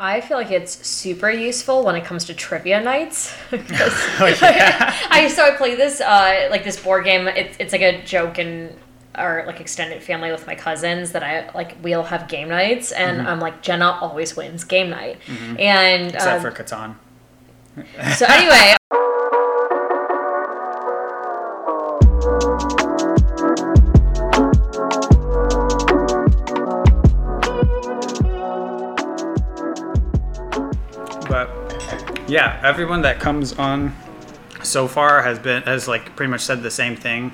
I feel like it's super useful when it comes to trivia nights. Oh, yeah. I so I play this uh, like this board game. It's it's like a joke and our like extended family with my cousins that I like we'll have game nights and I'm like Jenna always wins game night and Except um, for Catan. so anyway yeah, everyone that comes on so far has been has like pretty much said the same thing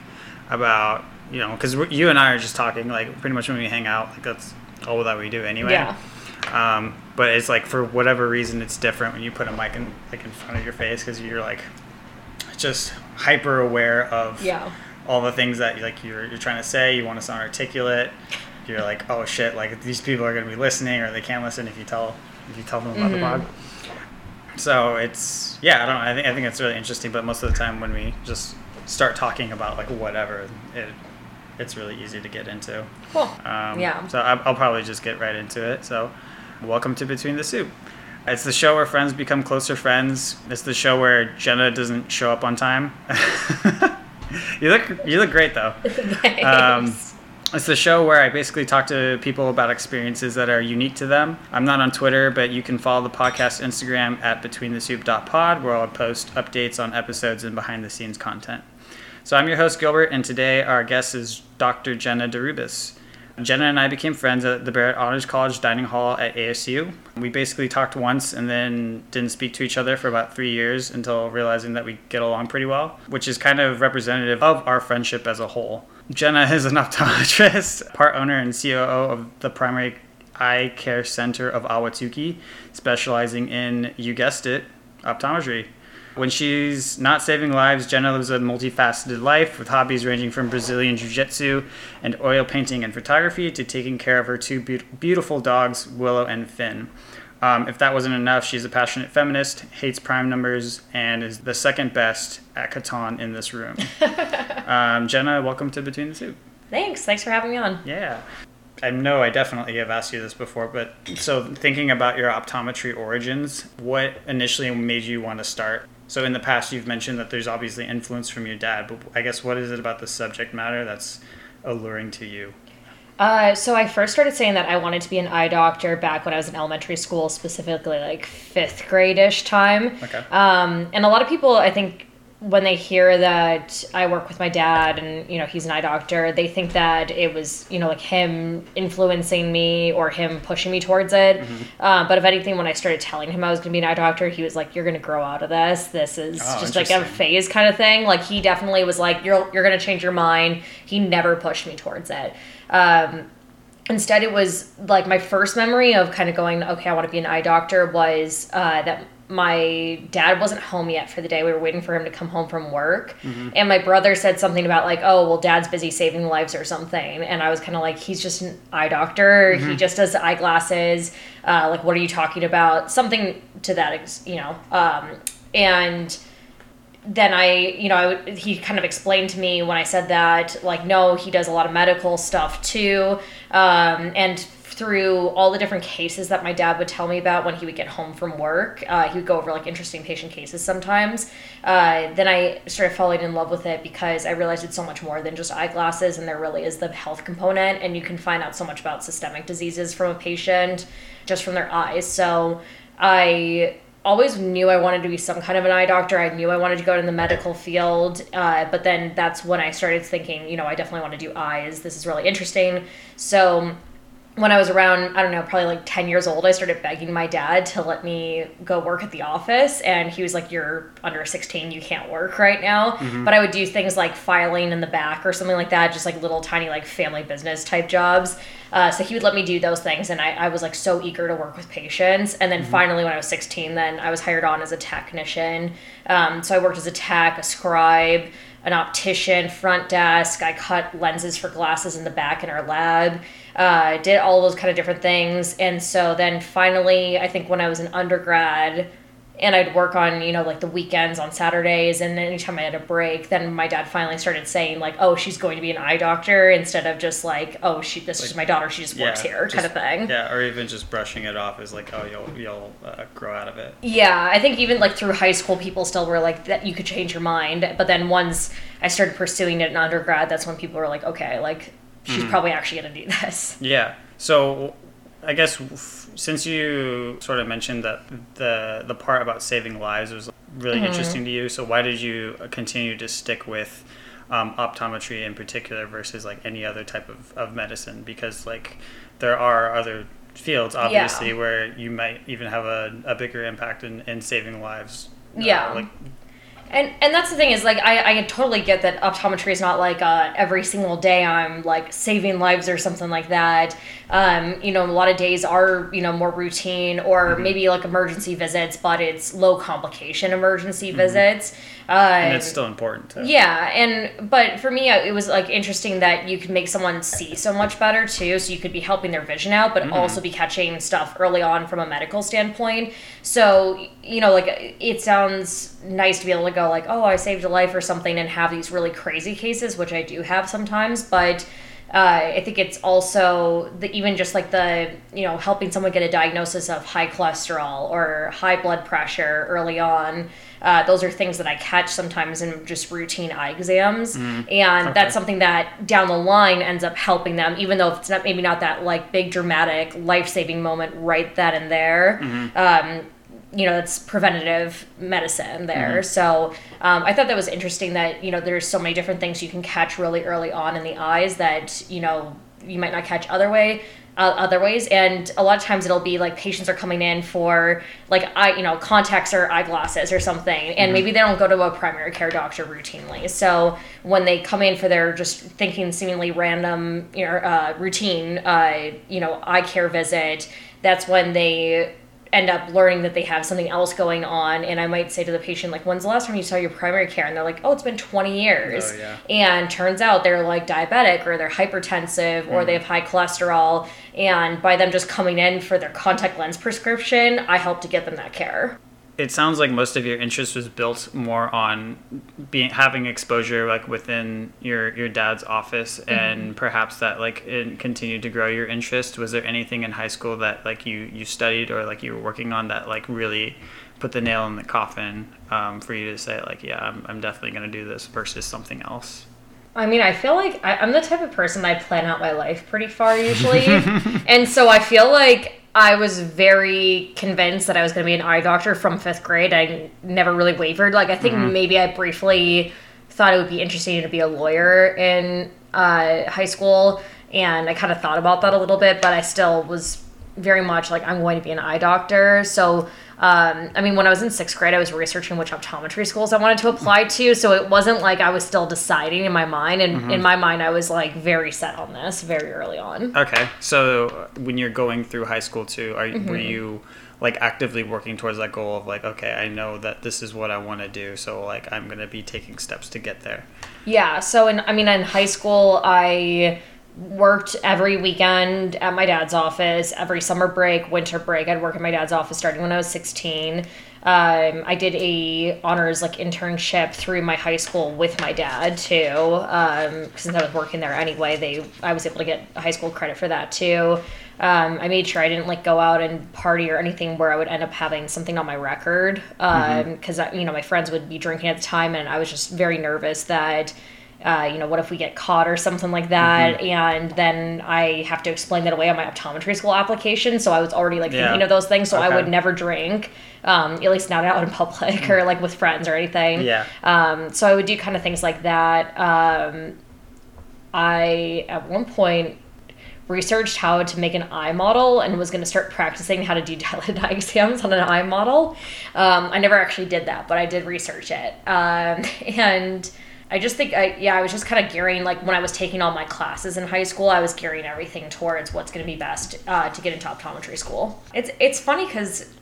about you know because you and I are just talking like pretty much when we hang out like that's all that we do anyway. yeah Um, but it's like for whatever reason it's different when you put a mic in like in front of your face because you're like just hyper aware of yeah all the things that like you're you're trying to say. You want to sound articulate. You're like, oh shit! Like these people are going to be listening, or they can't listen if you tell if you tell them about the pod. So it's yeah, I don't. know. I think I think it's really interesting. But most of the time, when we just start talking about like whatever, it it's really easy to get into. cool Um, Yeah. So I- I'll probably just get right into it. So, welcome to Between the Soup. It's the show where friends become closer friends. It's the show where Jenna doesn't show up on time. you look you look great though. Um. It's the show where I basically talk to people about experiences that are unique to them. I'm not on Twitter, but you can follow the podcast Instagram at betweenthesoup.pod, where I'll post updates on episodes and behind the scenes content. So I'm your host, Gilbert, and today our guest is Dr. Jenna DeRubeis. Jenna and I became friends at the Barrett Honors College Dining Hall at ASU. We basically talked once and then didn't speak to each other for about three years until realizing that we get along pretty well, which is kind of representative of our friendship as a whole. Jenna is an optometrist, part owner and COO of the primary eye care center of Ahwatukee, specializing in, you guessed it, optometry. When she's not saving lives, Jenna lives a multifaceted life with hobbies ranging from Brazilian Jiu Jitsu and oil painting and photography to taking care of her two beau- beautiful dogs, Willow and Finn. Um, if that wasn't enough, she's a passionate feminist, hates prime numbers, and is the second best at Catan in this room. um, Jenna, welcome to Between the Soup. Thanks. Thanks for having me on. Yeah. I know I definitely have asked you this before, but so thinking about your optometry origins, what initially made you want to start? So in the past, you've mentioned that there's obviously influence from your dad, but I guess what is it about the subject matter that's alluring to you? Uh, so I first started saying that I wanted to be an eye doctor back when I was in elementary school, specifically like fifth grade-ish time. Okay. Um, and a lot of people, I think, when they hear that I work with my dad and you know he's an eye doctor, they think that it was you know like him influencing me or him pushing me towards it. Uh, but if anything, when I started telling him I was going to be an eye doctor, he was like, "You're going to grow out of this. This is Oh, just like a phase kind of thing." Like he definitely was like, "You're you're going to change your mind." He never pushed me towards it. Um, instead it was like my first memory of kind of going okay i want to be an eye doctor was uh, that my dad wasn't home yet for the day. We were waiting for him to come home from work. And my brother said something about like oh well dad's busy saving lives or something. And i was kind of like he's just an eye doctor. He just does eyeglasses. Uh, like what are you talking about? Something to that ex- you know um, and then I, you know, I, he kind of explained to me when I said that, like, no, he does a lot of medical stuff too. Um, and through all the different cases that my dad would tell me about when he would get home from work, uh, he would go over like interesting patient cases sometimes. Uh, then I started falling in love with it because I realized it's so much more than just eyeglasses, and there really is the health component, and you can find out so much about systemic diseases from a patient just from their eyes. So I always knew I wanted to be some kind of an eye doctor. I knew I wanted to go in the medical field, uh, but then that's when I started thinking, you know, I definitely want to do eyes. This is really interesting. So when I was around, I don't know, probably like 10 years old, I started begging my dad to let me go work at the office. And he was like, You're under 16, you can't work right now. But I would do things like filing in the back or something like that, just like little tiny, like family business type jobs. Uh, so he would let me do those things. And I, I was like so eager to work with patients. And then finally, when I was 16, then I was hired on as a technician. Um, so I worked as a tech, a scribe, an optician, front desk. I cut lenses for glasses in the back in our lab. Uh, did all those kind of different things. And so then finally, I think when I was an undergrad, and I'd work on, you know, like the weekends on Saturdays and anytime I had a break, then my dad finally started saying like, "Oh, she's going to be an eye doctor," instead of just like, "Oh, she this is my daughter, she just works here," just- kind of thing. Yeah, or even just brushing it off is like, oh, you'll you'll uh, grow out of it. Yeah, I think even like through high school, people still were like that. You could change your mind, but then once I started pursuing it in undergrad, that's when people were like, "Okay, like she's Mm-hmm. probably actually gonna do this." Yeah. So I guess since you sort of mentioned that the the part about saving lives was really Mm-hmm. interesting to you, so why did you continue to stick with um, optometry in particular versus like any other type of, of medicine? Because like there are other fields obviously where you might even have a, a bigger impact in, in saving lives. Uh, Yeah. like And and that's the thing is like I, I totally get that optometry is not like uh, every single day I'm like saving lives or something like that. Um, you know, a lot of days are you know more routine or maybe like emergency visits, but it's low complication emergency visits. Uh, and it's still important to yeah, and but for me, it was like interesting that you could make someone see so much better too. So you could be helping their vision out, but also be catching stuff early on from a medical standpoint. So you know, like it sounds nice to be able to go like, oh, I saved a life or something, and have these really crazy cases, which I do have sometimes, but. Uh, I think it's also the even just like the you know helping someone get a diagnosis of high cholesterol or high blood pressure early on. Uh, those are things that I catch sometimes in just routine eye exams, and that's something that down the line ends up helping them, even though it's not maybe not that like big dramatic life saving moment right then and there. Um, you know, that's preventative medicine there. So um, I thought that was interesting that, you know, there's so many different things you can catch really early on in the eyes that, you know, you might not catch other way. Uh, other ways and a lot of times it'll be like patients are coming in for like eye you know contacts or eyeglasses or something and maybe they don't go to a primary care doctor routinely so when they come in for their just thinking seemingly random you know uh, routine uh, you know eye care visit that's when they end up learning that they have something else going on. And i might say to the patient like when's the last time you saw your primary care? And they're like oh it's been 20 years. Oh, yeah. and turns out they're like diabetic or they're hypertensive or they mm. have high cholesterol. And by them just coming in for their contact lens prescription i help to get them that care it sounds like most of your interest was built more on being having exposure like within your your dad's office and perhaps that like it continued to grow your interest. Was there anything in high school that like you you studied or like you were working on that like really put the nail in the coffin um, for you to say like yeah I'm, I'm definitely going to do this versus something else I mean, I feel like I, I'm the type of person that I plan out my life pretty far usually. and so I feel like I was very convinced that I was going to be an eye doctor from fifth grade. I never really wavered. Like, I think maybe I briefly thought it would be interesting to be a lawyer in uh, high school. And I kind of thought about that a little bit, but I still was very much like, I'm going to be an eye doctor. So, um, I mean, when I was in sixth grade, I was researching which optometry schools I wanted to apply to. So it wasn't like I was still deciding in my mind. And in my mind, I was like very set on this very early on. okay so uh, when you're going through high school too are Mm-hmm. were you like actively working towards that goal of like okay I know that this is what I want to do so like I'm going to be taking steps to get there Yeah. So in I mean in high school I worked every weekend at my dad's office. Every summer break, winter break, I'd work at my dad's office starting when I was 16. Um, I did a honors like internship through my high school with my dad too. Um, since I was working there anyway, they I was able to get high school credit for that too. Um, I made sure I didn't like go out and party or anything where I would end up having something on my record because you know my friends would be drinking at the time and I was just very nervous that uh, you know, what if we get caught or something like that? And then I have to explain that away on my optometry school application. So I was already like Yeah. thinking of those things. So I would never drink, um, at least not out in public or like with friends or anything. Yeah. Um, so I would do kind of things like that. Um, I, at one point, researched how to make an eye model and was going to start practicing how to do dilated eye exams on an eye model. Um, I never actually did that, but I did research it. Um, and I just think, I, yeah, I was just kind of gearing, like when I was taking all my classes in high school, I was gearing everything towards what's going to be best uh, to get into optometry school. It's, it's funny because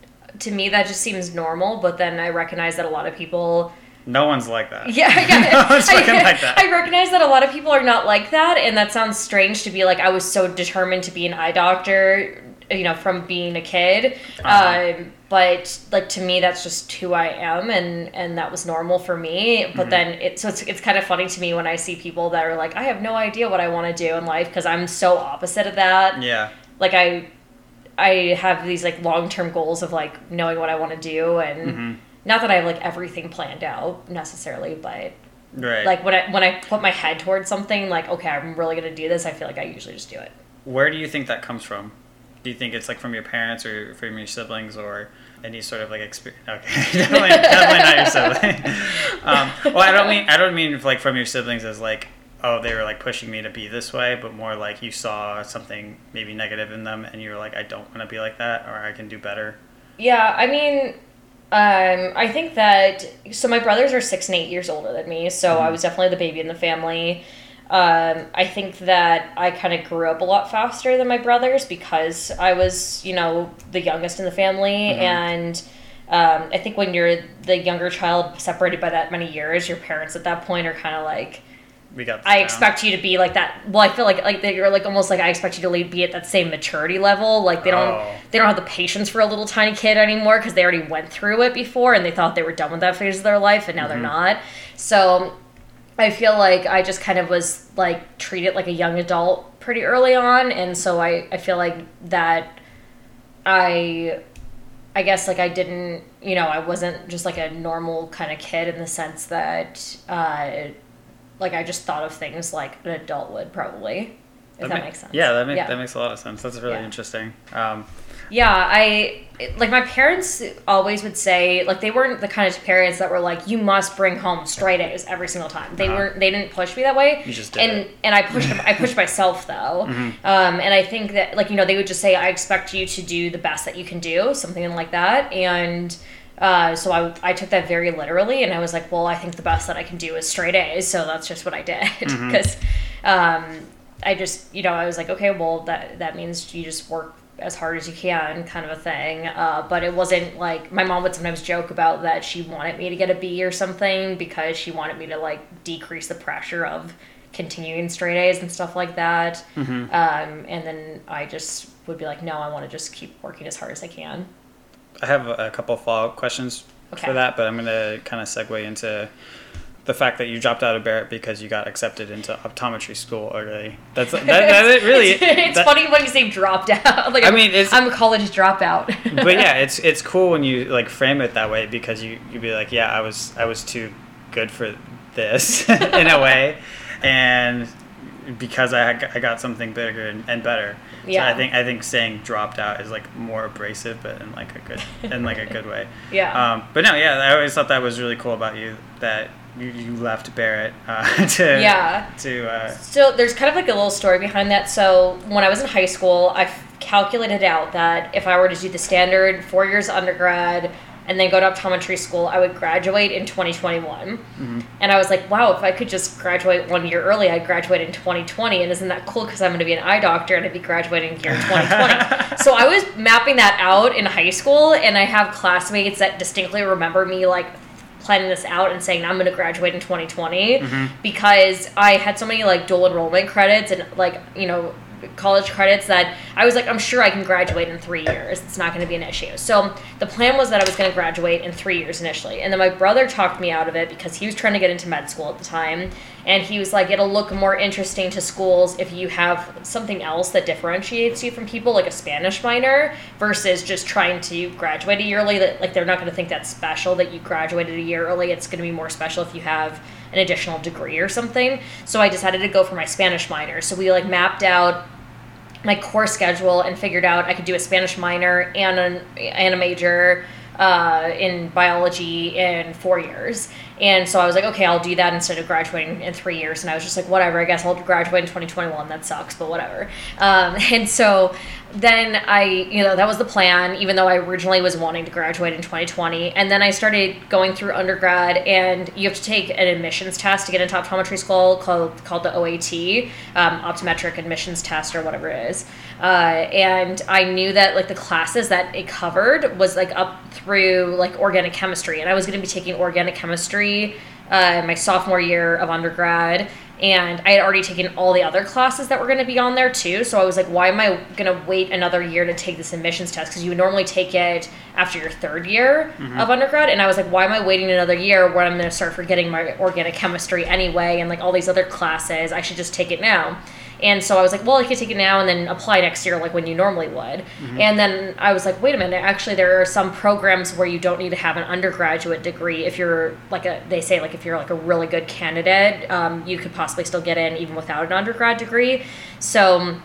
to me that just seems normal, but then I recognize that a lot of people no one's like that yeah, I, No one's I, like that. I recognize that a lot of people are not like that, and that sounds strange to be like I was so determined to be an eye doctor you know from being a kid Uh-huh. um, but like to me that's just who i am and and that was normal for me Mm-hmm. but then it so it's, it's kind of funny to me when i see people that are like i have no idea what i want to do in life because i'm so opposite of that Yeah. like i i have these like long-term goals of like knowing what i want to do and Mm-hmm. not that i have like everything planned out necessarily but Right. like when i when i put my head towards something like okay i'm really gonna do this i feel like i usually just do it Where do you think that comes from? Do you think it's like from your parents or from your siblings or any sort of like experience? Okay, definitely, definitely not your sibling. um, well, I don't mean I don't mean like from your siblings as like oh they were like pushing me to be this way, but more like you saw something maybe negative in them and you were like I don't want to be like that or I can do better. Yeah, I mean, um, I think that so my brothers are six and eight years older than me, so I was definitely the baby in the family. Um, I think that I kind of grew up a lot faster than my brothers because I was, you know, the youngest in the family, and um, I think when you're the younger child separated by that many years, your parents at that point are kind of like, We got. I down. expect you to be like that. Well, I feel like like that you're like almost like I expect you to be at that same maturity level. Like they don't Oh. they don't have the patience for a little tiny kid anymore because they already went through it before and they thought they were done with that phase of their life and now they're not. So I feel like I just kind of was like treated like a young adult pretty early on, and so I I feel like that I I guess like I didn't, you know, I wasn't just like a normal kind of kid in the sense that, uh, like I just thought of things like an adult would probably, if that, ma- makes sense. Yeah, that makes yeah. that makes a lot of sense. That's really Yeah. interesting. Um, Yeah, I like my parents always would say like they weren't the kind of parents that were like you must bring home straight A's every single time. They Uh-huh. weren't. They didn't push me that way. You just did and it. Mm-hmm. and I pushed I pushed myself though. Um, and I think that like you know they would just say I expect you to do the best that you can do, something like that, and. Uh, so I, I took that very literally and I was like, well, I think the best that I can do is straight A's. So that's just what I did. Mm-hmm. Because um, I just, you know, I was like, okay, well, that, that means you just work as hard as you can, kind of a thing. Uh, but it wasn't like my mom would sometimes joke about that she wanted me to get a B or something because she wanted me to like decrease the pressure of continuing straight A's and stuff like that. Mm-hmm. Um, and then I just would be like, no, I want to just keep working as hard as I can. I have a couple follow up questions Okay. for that, but I'm going to kind of segue into the fact that you dropped out of Barrett because you got accepted into optometry school early. That's that, that it really. it's, it's that- funny when you say dropped out. like I mean, it's- I'm a college dropout. but yeah, it's it's cool when you like frame it that way because you you'd be like, yeah, I was I was too good for this in a way, and because I I got something bigger and, and better. Yeah. So I think I think saying dropped out is like more abrasive, but in like a good in like a good way. Yeah. Um, but no, yeah, I always thought that was really cool about you that you, you left Barrett uh, to Yeah. to uh, So there's kind of like a little story behind that. So when I was in high school, I calculated out that if I were to do the standard four years undergrad and then go to optometry school, I would graduate in 2021. And I was like, wow, if I could just graduate one year early, I'd graduate in 2020. And isn't that cool? Because I'm going to be an eye doctor and I'd be graduating here in 2020. so I was mapping that out in high school, and I have classmates that distinctly remember me like planning this out and saying I'm going to graduate in 2020 mm-hmm. because I had so many like dual enrollment credits and like you know college credits that I was like I'm sure I can graduate in 3 years. It's not going to be an issue. So the plan was that I was going to graduate in 3 years initially. And then my brother talked me out of it because he was trying to get into med school at the time and he was like it'll look more interesting to schools if you have something else that differentiates you from people like a Spanish minor versus just trying to graduate a year early that like they're not going to think that's special that you graduated a year early it's going to be more special if you have an additional degree or something so i decided to go for my spanish minor so we like mapped out my course schedule and figured out I could do a Spanish minor and an and a major uh, in biology in four years. And so I was like, okay, I'll do that instead of graduating in three years. And I was just like, whatever, I guess I'll graduate in 2021. That sucks, but whatever. Um, and so then I, you know, that was the plan, even though I originally was wanting to graduate in 2020. And then I started going through undergrad, and you have to take an admissions test to get into optometry school called, called the OAT, um, optometric admissions test, or whatever it is. Uh, and I knew that like the classes that it covered was like up through like organic chemistry, and I was going to be taking organic chemistry uh, my sophomore year of undergrad. And I had already taken all the other classes that were going to be on there too. So I was like, why am I going to wait another year to take this admissions test? Because you would normally take it after your third year mm-hmm. of undergrad. And I was like, why am I waiting another year when I'm going to start forgetting my organic chemistry anyway and like all these other classes? I should just take it now. And so I was like, well, I could take it now and then apply next year, like when you normally would. And then I was like, wait a minute, actually, there are some programs where you don't need to have an undergraduate degree if you're like a, they say, like if you're like a really good candidate, um, you could possibly still get in even without an undergrad degree. So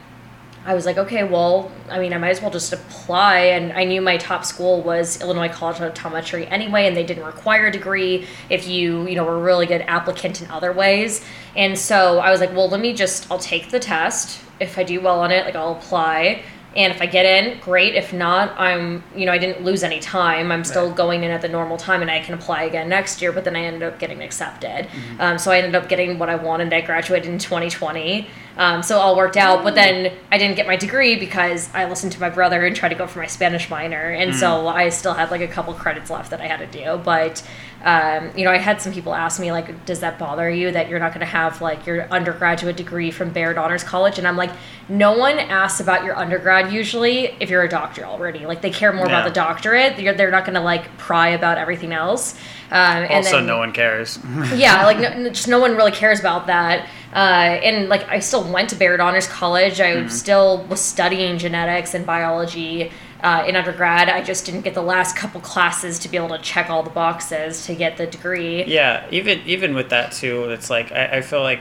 I was like, okay, well, I mean, I might as well just apply. And I knew my top school was Illinois College of Optometry anyway, and they didn't require a degree if you, you know, were a really good applicant in other ways. And so I was like, well, let me just, I'll take the test. If I do well on it, like I'll apply. And if I get in, great. If not, I'm, you know, I didn't lose any time. I'm still Right. going in at the normal time and I can apply again next year. But then I ended up getting accepted. Mm-hmm. Um, so I ended up getting what I wanted. I graduated in 2020. Um, so it all worked out. But then I didn't get my degree because I listened to my brother and tried to go for my Spanish minor. And Mm. so I still had like a couple credits left that I had to do. But, um, you know, I had some people ask me, like, does that bother you that you're not going to have like your undergraduate degree from Barrett Honors College? And I'm like, no one asks about your undergrad usually if you're a doctor already. Like, they care more about the doctorate. You're, they're not going to like pry about everything else. Um, and also, then, no one cares. yeah, like no, no- just no one really cares about that. Uh, and like I still went to Barrett Honors College. I Mm-hmm. still was studying genetics and biology uh, in undergrad. I just didn't get the last couple classes to be able to check all the boxes to get the degree. Yeah, even even with that too, it's like I, I feel like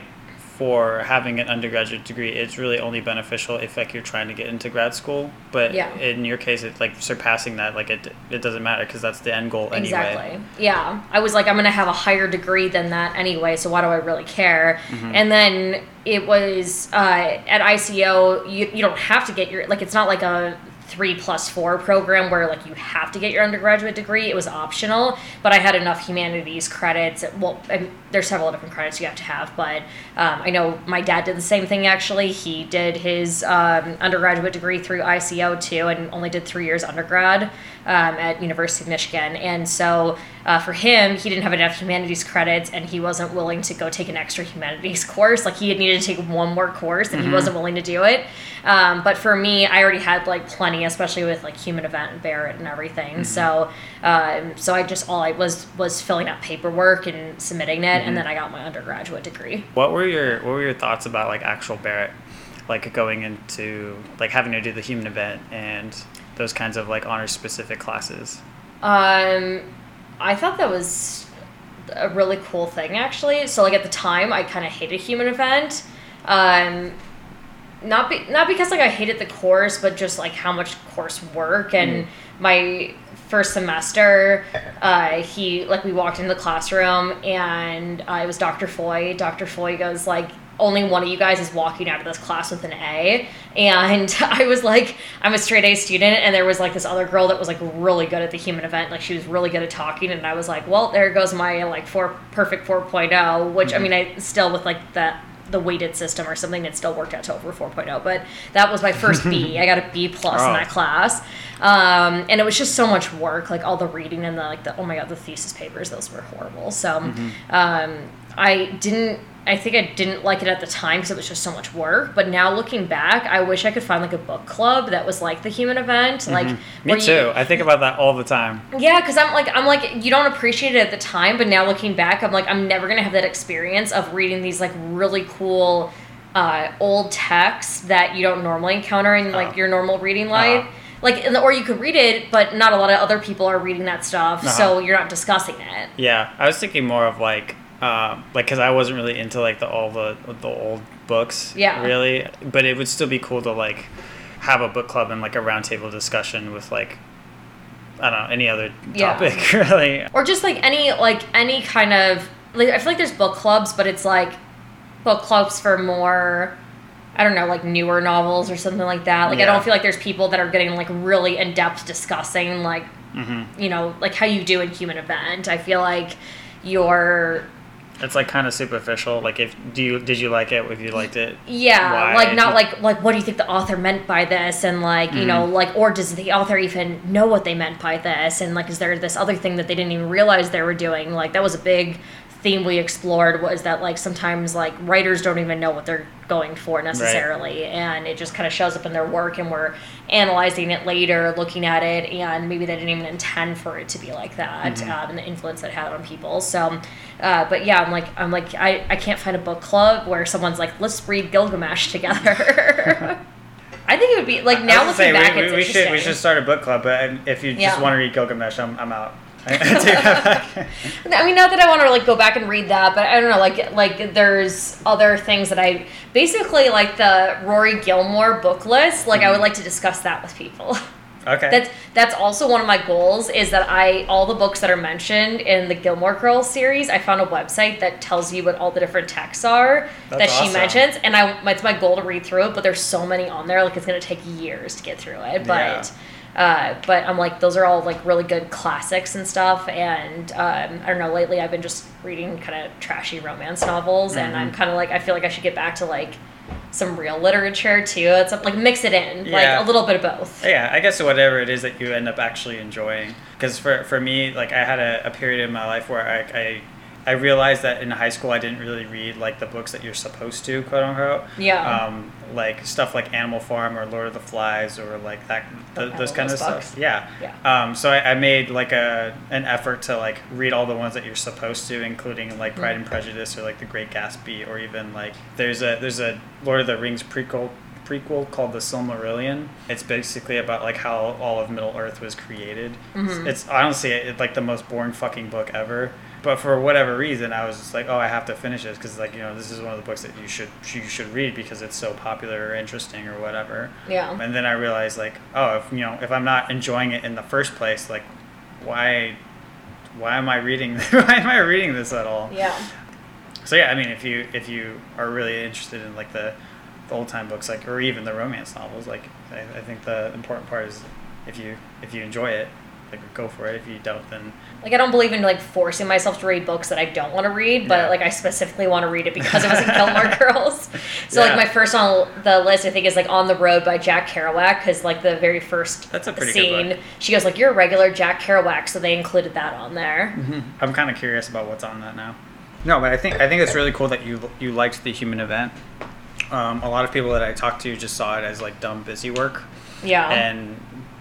for having an undergraduate degree, it's really only beneficial if like you're trying to get into grad school. But Yeah. in your case, it's like surpassing that, like it it doesn't matter because that's the end goal anyway. Exactly. Yeah. I was like, I'm going to have a higher degree than that anyway, so why do I really care? Mm-hmm. And then it was uh, at ICO, you, you don't have to get your, like, it's not like a three plus four program where like you have to get your undergraduate degree. It was optional but i had enough humanities credits. Well and there's several different credits you have to have but um, i know my dad did the same thing actually. He did his um, undergraduate degree through ico too and only did three years undergrad um, at university of michigan. And so uh, for him he didn't have enough humanities credits and he wasn't willing to go take an extra humanities course. Like he had needed to take one more course and he wasn't willing to do it. Um, but for me i already had like plenty especially with like human event and barrett and everything. So um, so i just all i was was filling out paperwork and submitting it and then i got my undergraduate degree. What were your what were your thoughts about like actual Barrett, like going into like having to do the human event and those kinds of like honor specific classes? Um, I thought that was a really cool thing, actually. So, like at the time, I kind of hated human event. Um, not be- not because like I hated the course, but just like how much course work and my first semester, uh, he like we walked into the classroom and uh, it was Dr. Foy. Dr. Foy goes like. Only one of you guys is walking out of this class with an A. And I was like, I'm a straight A student. And there was like this other girl that was like really good at the human event. Like she was really good at talking. And I was like, well, there goes my like four perfect 4.0, which I mean, I still with like the the weighted system or something it still worked out to over 4.0 but that was my first b i got a b plus in Oh. that class um, and it was just so much work like all the reading and the like the oh my god the thesis papers those were horrible so um, i didn't i think i didn't like it at the time because it was just so much work but now looking back i wish i could find like a book club that was like the human event like Me where you- too. I think about that all the time. yeah, because I'm like I'm like you don't appreciate it at the time, but now looking back, I'm like I'm never gonna have that experience of reading these like really cool uh, old texts that you don't normally encounter in like Oh. your normal reading life. Uh-huh. Like, or you could read it, but not a lot of other people are reading that stuff, so Uh-huh. you're not discussing it. Yeah, I was thinking more of like, um, like because I wasn't really into like the all the the old books. Yeah. Really, but it would still be cool to like have a book club and like a roundtable discussion with like, I don't know, any other Yeah. topic really. or just like any like any kind of like I feel like there's book clubs, but it's like book clubs for more I don't know, like newer novels or something like that. Like I don't feel like there's people that are getting like really in depth discussing like Mm-hmm. you know like how you do in human event. I feel like you're It's like kind of superficial. Like if do you did you like it? If you liked it, yeah Why? like not like like what do you think the author meant by this and like you know mm-hmm. like or does the author even know what they meant by this and like is there this other thing that they didn't even realize they were doing like that was a big theme we explored was that like sometimes like writers don't even know what they're going for necessarily and it just kind of shows up in their work and we're analyzing it later looking at it and maybe they didn't even intend for it to be like that um, and the influence it had on people so uh, but yeah i'm like i'm like I, I can't find a book club where someone's like let's read gilgamesh together I think it would be like now looking say, back, we, it's we, we should we should start a book club. But if you just Yeah. want to read Gilgamesh, I'm, I'm out. I take that back. I mean, not that I want to like go back and read that, but I don't know. Like, like there's other things that I basically like the Rory Gilmore book list. Like, I would mm-hmm. like to discuss that with people. Okay. That's that's also one of my goals. Is that I all the books that are mentioned in the Gilmore Girls series, I found a website that tells you what all the different texts are That's that she awesome. mentions, and I it's my goal to read through it. But there's so many on there, like it's gonna take years to get through it. But. Uh, but I'm like, those are all like really good classics and stuff. And um, I don't know, lately I've been just reading kind of trashy romance novels, and Mm-hmm. I'm kind of like, I feel like I should get back to like some real literature too. It's like mix it in, Yeah. like a little bit of both. Yeah, I guess whatever it is that you end up actually enjoying. Because for, for me, like I had a, a period in my life where I, I I realized that in high school I didn't really read like the books that you're supposed to, quote unquote. Yeah. Um, like stuff like Animal Farm or Lord of the Flies or like that, th- those kind of stuff. Yeah. Yeah. Um, so I, I made like a an effort to like read all the ones that you're supposed to, including like Pride and Prejudice or like The Great Gatsby or even like there's a there's a Lord of the Rings prequel prequel called The Silmarillion. It's basically about like how all of Middle Earth was created. Mm-hmm. It's honestly it, like the most boring fucking book ever. But for whatever reason, I was just like, oh, I have to finish this because like you know this is one of the books that you should you should read because it's so popular or interesting or whatever. Yeah. And then I realized like, oh, if you know if I'm not enjoying it in the first place, like why why am I reading why am I reading this at all? Yeah. So yeah, I mean, if you if you are really interested in like the, the old time books, like or even the romance novels, like I, I think the important part is if you if you enjoy it, like go for it. If you don't, then Like I don't believe in like forcing myself to read books that I don't want to read, but Yeah. like I specifically want to read it because it was in Gilmore Girls. So Yeah. like my first on the list, I think is like On the Road by Jack Kerouac because like the very first That's a pretty good scene, book. she goes like, "You're a regular Jack Kerouac," so they included that on there. I'm kind of curious about what's on that now. No, but I think I think it's really cool that you you liked the human event. Um, a lot of people that I talked to just saw it as like dumb busy work. Yeah. and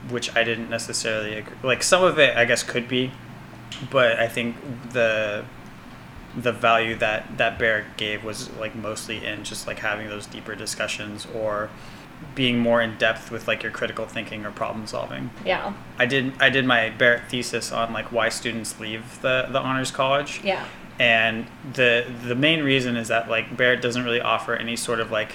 which I didn't necessarily agree. Like some of it, I guess, could be, but I think the the value that that Barrett gave was like mostly in just like having those deeper discussions or being more in depth with like your critical thinking or problem solving. yeah. I did I did my Barrett thesis on like why students leave the the honors college Yeah. and the the main reason is that like Barrett doesn't really offer any sort of like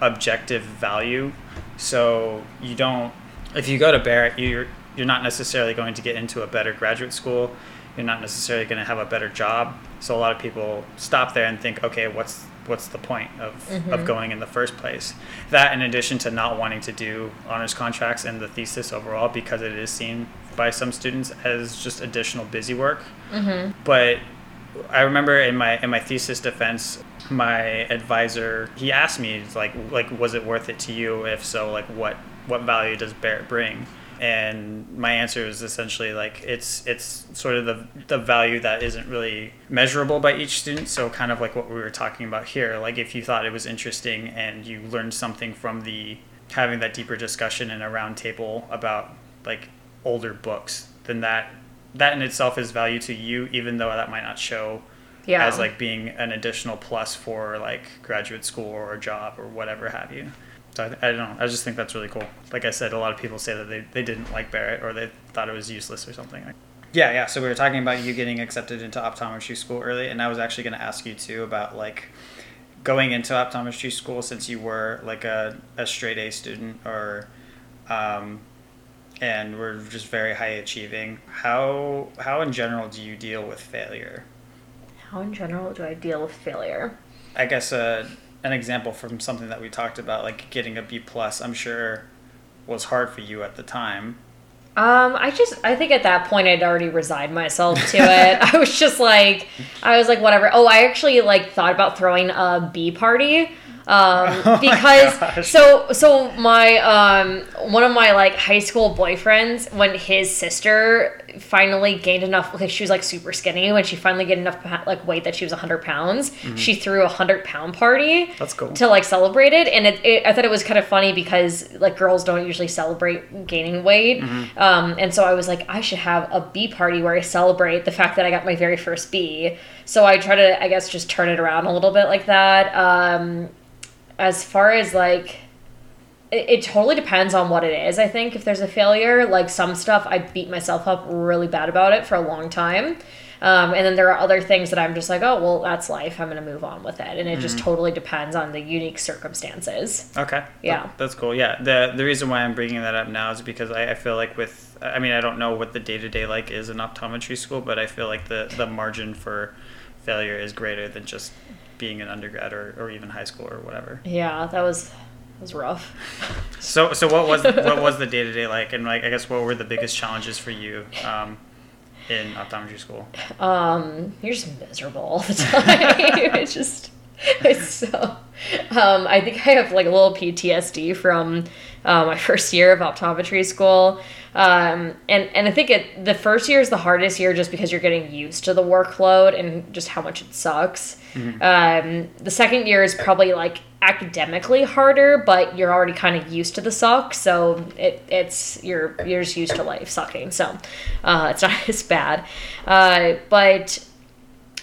objective value. So you don't if you go to Barrett, you're you're not necessarily going to get into a better graduate school. You're not necessarily going to have a better job. So a lot of people stop there and think, okay, what's what's the point of, of mm-hmm. going in the first place? That in addition to not wanting to do honors contracts and the thesis overall because it is seen by some students as just additional busy work. Mm-hmm. But I remember in my in my thesis defense, my advisor he asked me like like was it worth it to you? If so, like what what value does Barrett bring? And my answer is essentially like it's it's sort of the the value that isn't really measurable by each student. So kind of like what we were talking about here. Like if you thought it was interesting and you learned something from the having that deeper discussion in a round table about like older books, then that that in itself is value to you, even though that might not show Yeah. as like being an additional plus for like graduate school or a job or whatever have you. So I, I don't know. I just think that's really cool. Like I said, a lot of people say that they, they didn't like Barrett or they thought it was useless or something. Yeah, yeah. So we were talking about you getting accepted into optometry school early, and I was actually going to ask you too about like going into optometry school since you were like a, a straight A student or um, and we're just very high achieving. How how in general do you deal with failure? How in general do I deal with failure? I guess uh, an example from something that we talked about, like getting a B plus, I'm sure was hard for you at the time. Um, I just I think at that point I'd already resigned myself to it. I was just like I was like whatever. Oh, I actually like thought about throwing a bee party um, because so so my um, one of my like high school boyfriends when his sister finally gained enough like she was like super skinny when she finally gained enough like weight that she was 100 pounds. She threw a 100 pound party That's cool. to like celebrate it. And it, it, i thought it was kind of funny because like girls don't usually celebrate gaining weight. Um, and so i was like i should have a b party where i celebrate the fact that i got my very first b so i try to i guess just turn it around a little bit like that. Um, as far as like it, it totally depends on what it is i think if there's a failure like some stuff i beat myself up really bad about it for a long time um, and then there are other things that i'm just like oh well that's life i'm going to move on with it and it just totally depends on the unique circumstances Okay. Yeah. That's cool. Yeah. The the reason why I'm bringing that up now is because I, I feel like with I mean I don't know what the day to day like is in optometry school, but I feel like the the margin for failure is greater than just being an undergrad or, or even high school or whatever. yeah that was that was rough. So so what was what was the day to day like, and like I guess what were the biggest challenges for you um, in optometry school? um you're just miserable all the time. It's just it's so um i think i have like a little ptsd from uh, my first year of optometry school um and and i think it the first year is the hardest year just because you're getting used to the workload and just how much it sucks. Um the second year is probably like academically harder but you're already kind of used to the suck so it, it's you're you're just used to life sucking so uh, it's not as bad. Uh, but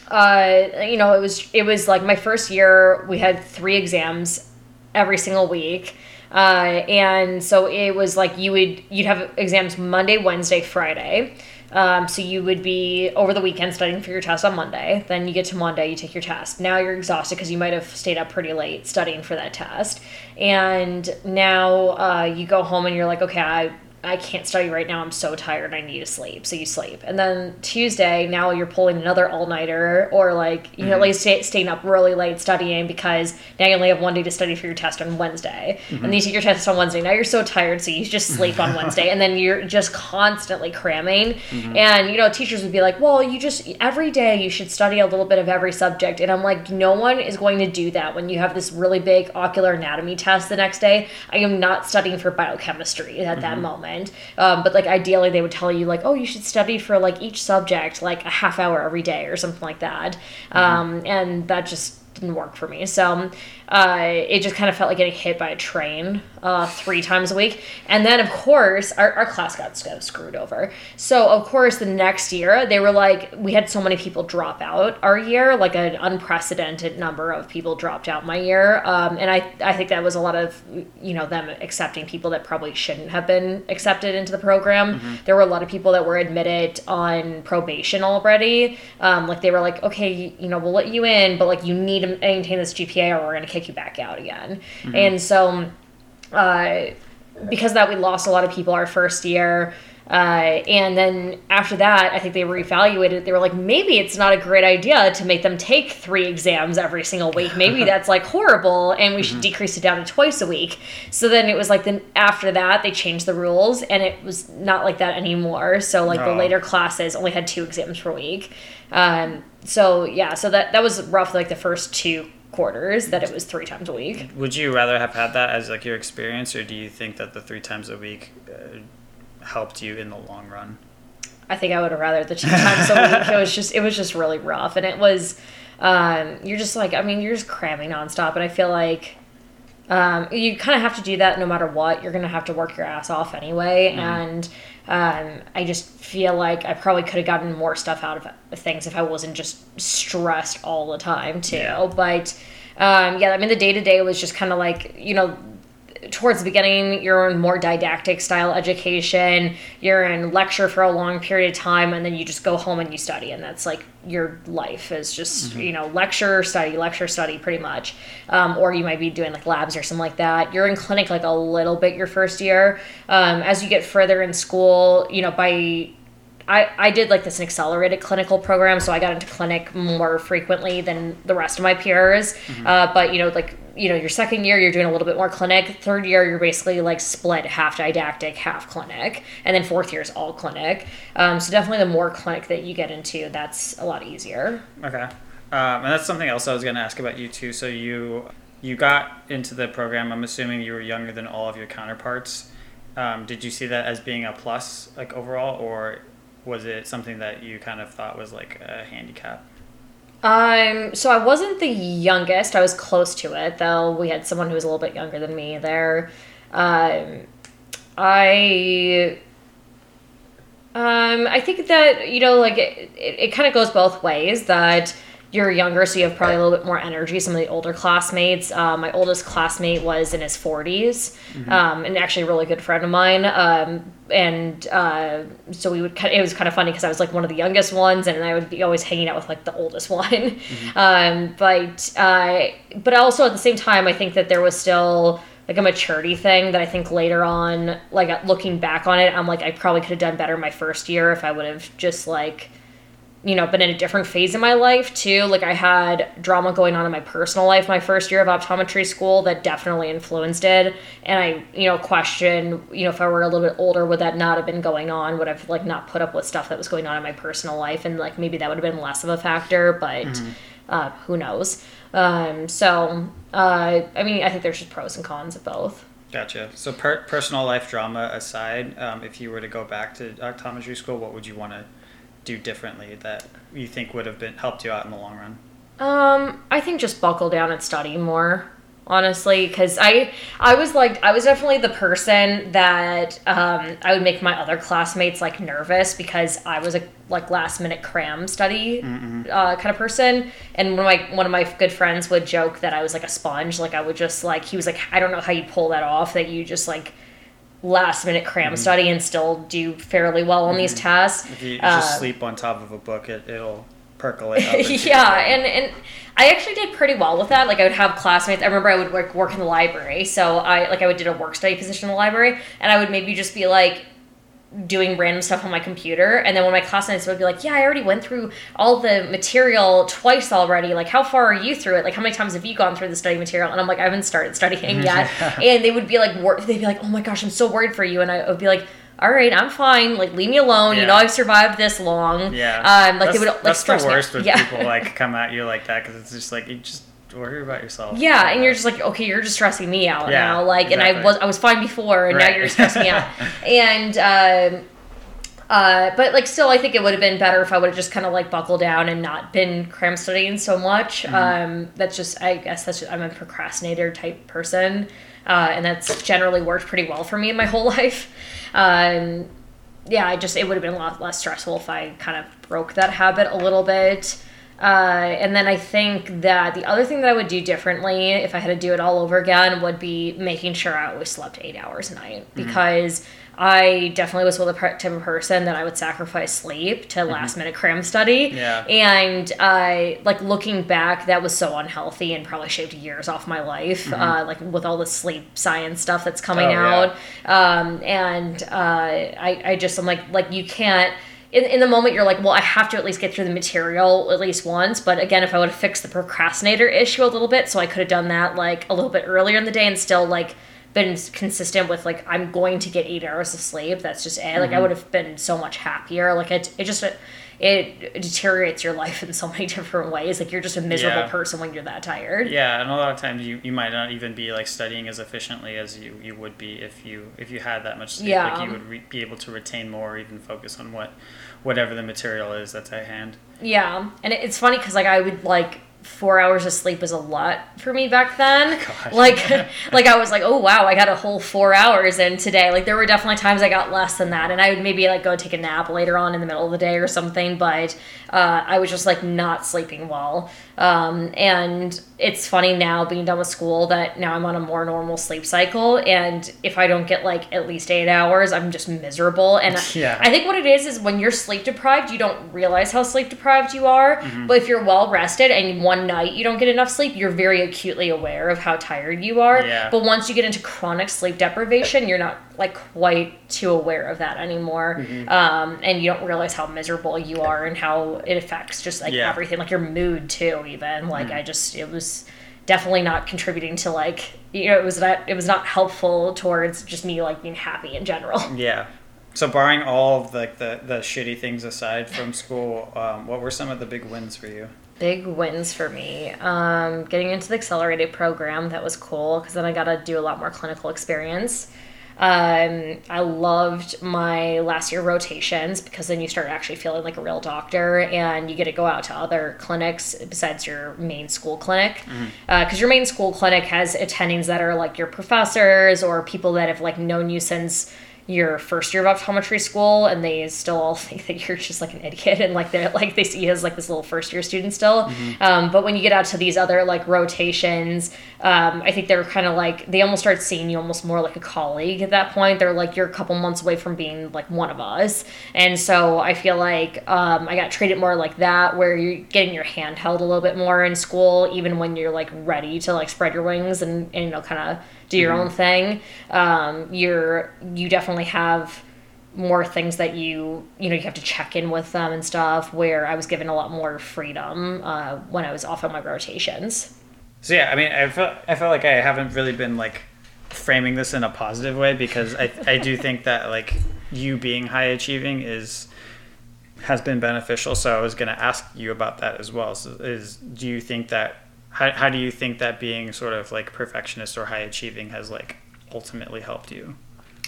uh, you know, it was it was like my first year. We had three exams every single week, uh, and so it was like you would you'd have exams Monday, Wednesday, Friday. Um, so you would be over the weekend studying for your test on Monday. Then you get to Monday, you take your test. Now you're exhausted because you might have stayed up pretty late studying for that test. And now uh, you go home and you're like, okay, I I can't study right now. I'm so tired. I need to sleep. So you sleep. And then Tuesday, now you're pulling another all nighter or like, you know, mm-hmm. like stay, staying up really late studying because now you only have one day to study for your test on Wednesday. Mm-hmm. And then you take your test on Wednesday. Now you're so tired. So you just sleep on Wednesday. And then you're just constantly cramming. Mm-hmm. And, you know, teachers would be like, well, you just, every day you should study a little bit of every subject. And I'm like, no one is going to do that when you have this really big ocular anatomy test the next day. I am not studying for biochemistry at that moment. Um, but like ideally, they would tell you like, oh, you should study for like each subject like a half hour every day or something like that. Um, and that just didn't work for me. So uh, it just kind of felt like getting hit by a train uh, three times a week. And then, of course, our, our class got sc- screwed over. So, of course, the next year, they were like, we had so many people drop out our year, like an unprecedented number of people dropped out my year. Um, and I, I think that was a lot of, you know, them accepting people that probably shouldn't have been accepted into the program. There were a lot of people that were admitted on probation already. Um, like, they were like, okay, you know, we'll let you in, but like, you need to maintain this GPA or we're going to kick you back out again. And so, uh, because of that we lost a lot of people our first year. Uh, and then after that i think they reevaluated. It. they were like maybe it's not a great idea to make them take three exams every single week. Maybe that's like horrible and we should decrease it down to twice a week. So then it was like then after that they changed the rules and it was not like that anymore. So like the later classes only had two exams per week. Um, so yeah so that that was rough like the first two quarters that it was three times a week Would you rather have had that as like your experience, or do you think that the three times a week uh, helped you in the long run? I think I would have rather the two times a week. It was just it was just really rough, and it was um, you're just like I mean you're just cramming nonstop, and I feel like um, you kind of have to do that no matter what. You're gonna have to work your ass off anyway, and um, I just feel like I probably could have gotten more stuff out of things if I wasn't just stressed all the time too. Yeah. But um, yeah, I mean the day to day was just kind of like you know towards the beginning you're in more didactic style education you're in lecture for a long period of time and then you just go home and you study and that's like your life is just you know lecture study lecture study pretty much. Um, or you might be doing like labs or something like that. You're in clinic like a little bit your first year. Um, as you get further in school you know by I, I did like this accelerated clinical program, so I got into clinic more frequently than the rest of my peers. Uh, but you know, like you know, your second year you're doing a little bit more clinic. Third year you're basically like split half didactic, half clinic, and then fourth year is all clinic. Um, so definitely the more clinic that you get into, that's a lot easier. Okay. Um, and that's something else I was going to ask about you too. So you you got into the program. I'm assuming you were younger than all of your counterparts. Um, did you see that as being a plus, like overall, or was it something that you kind of thought was like a handicap? Um, so I wasn't the youngest. I was close to it, though. We had someone who was a little bit younger than me there. Um, I, um, I think that you know, like it, it, it kind of goes both ways. That you're younger, so you have probably a little bit more energy. Some of the older classmates. Uh, my oldest classmate was in his 40s, mm-hmm. um, and actually a really good friend of mine. Um, and uh, so we would. It was kind of funny because I was like one of the youngest ones, and I would be always hanging out with like the oldest one. Mm-hmm. Um, but uh, but also at the same time, I think that there was still like a maturity thing that I think later on, like looking back on it, I'm like I probably could have done better my first year if I would have just like you know, been in a different phase in my life too. Like I had drama going on in my personal life my first year of optometry school that definitely influenced it. And I, you know, question, you know, if I were a little bit older, would that not have been going on? Would I've like not put up with stuff that was going on in my personal life? And like maybe that would have been less of a factor, but mm-hmm. uh, who knows? Um, so, uh, I mean, I think there's just pros and cons of both. Gotcha. So, per- personal life drama aside, um, if you were to go back to optometry school, what would you want to do differently that you think would have been helped you out in the long run? Um, I think just buckle down and study more honestly because i i was like i was definitely the person that um, i would make my other classmates like nervous because i was a like last minute cram study uh, kind of person. And one of my one of my good friends would joke that i was like a sponge. Like i would just like he was like i don't know how you pull that off that you just like last minute cram mm-hmm. study and still do fairly well on mm-hmm. these tests. If you uh, just sleep on top of a book, it, it'll percolate yeah, and, and I actually did pretty well with that. Like I would have classmates. I remember I would work work in the library, so I like I would did a work study position in the library, and I would maybe just be like, doing random stuff on my computer and then when my classmates would be like yeah i already went through all the material twice already like how far are you through it like how many times have you gone through the study material and i'm like i haven't started studying yet and they would be like wor- they'd be like oh my gosh i'm so worried for you and i would be like all right, I'm fine. Like, leave me alone. Yeah. You know, I've survived this long. Yeah. Um, like that's, they would like that's stress the worst me. when yeah. people like come at you like that because it's just like you just worry about yourself. Yeah, and you're just like, okay, you're just stressing me out yeah, now. Like, exactly. and I was I was fine before, and right. now you're stressing me out. And um, uh, but like still, I think it would have been better if I would have just kind of like buckled down and not been cram studying so much. Mm-hmm. Um, that's just, I guess that's just, I'm a procrastinator type person, uh, and that's generally worked pretty well for me in my whole life. Um, yeah, I just it would have been a lot less stressful if I kind of broke that habit a little bit. Uh, and then I think that the other thing that I would do differently if I had to do it all over again would be making sure I always slept eight hours a night mm-hmm. because. Mm-hmm I definitely was with a type of person that I would sacrifice sleep to mm-hmm. last minute cram study. Yeah. And I like looking back, that was so unhealthy and probably shaved years off my life. Mm-hmm. Uh, like with all the sleep science stuff that's coming oh, out. Yeah. Um, and uh, I, I just I'm like like you can't. In, in the moment you're like well i have to at least get through the material at least once but again if i would have fixed the procrastinator issue a little bit so i could have done that like a little bit earlier in the day and still like been consistent with like I'm going to get eight hours of sleep. That's just it. Like mm-hmm. I would have been so much happier. Like it, it just it deteriorates your life in so many different ways. Like you're just a miserable yeah. person when you're that tired. Yeah, and a lot of times you, you might not even be like studying as efficiently as you, you would be if you if you had that much sleep. Yeah. Like you would re- be able to retain more, or even focus on what whatever the material is that's at hand. Yeah, and it's funny because like I would like four hours of sleep was a lot for me back then. Like, like I was like, oh wow, I got a whole four hours in today. Like there were definitely times I got less than that, and I would maybe like go take a nap later on in the middle of the day or something. But uh, I was just like not sleeping well. Um, and it's funny now being done with school that now I'm on a more normal sleep cycle. And if I don't get like at least eight hours, I'm just miserable. And yeah. I think what it is is when you're sleep deprived, you don't realize how sleep deprived you are. Mm-hmm. But if you're well rested and one night you don't get enough sleep, you're very acutely aware of how tired you are. Yeah. But once you get into chronic sleep deprivation, you're not like quite too aware of that anymore. Mm-hmm. Um, and you don't realize how miserable you are and how it affects just like yeah. everything, like your mood too, even. Like mm-hmm. I just, it was definitely not contributing to like, you know, it was not, it was not helpful towards just me like being happy in general. Yeah. So, barring all of like the, the shitty things aside from school, um, what were some of the big wins for you? Big wins for me. Um, getting into the accelerated program that was cool because then I got to do a lot more clinical experience. Um, I loved my last year rotations because then you start actually feeling like a real doctor and you get to go out to other clinics besides your main school clinic. Because mm-hmm. uh, your main school clinic has attendings that are like your professors or people that have like known you since your first year of optometry school and they still all think that you're just like an idiot and like they're like they see you as like this little first year student still mm-hmm. um, but when you get out to these other like rotations um, i think they're kind of like they almost start seeing you almost more like a colleague at that point. They're like you're a couple months away from being like one of us. And so i feel like um, i got treated more like that where you're getting your hand held a little bit more in school even when you're like ready to like spread your wings and, and you know kind of do your mm-hmm. own thing. Um, you're you definitely have more things that you you know you have to check in with them and stuff where i was given a lot more freedom uh, when i was off on my rotations so yeah i mean i feel, I feel like i haven't really been like framing this in a positive way because i, I do think that like you being high achieving is has been beneficial so i was going to ask you about that as well so is do you think that how, how do you think that being sort of like perfectionist or high achieving has like ultimately helped you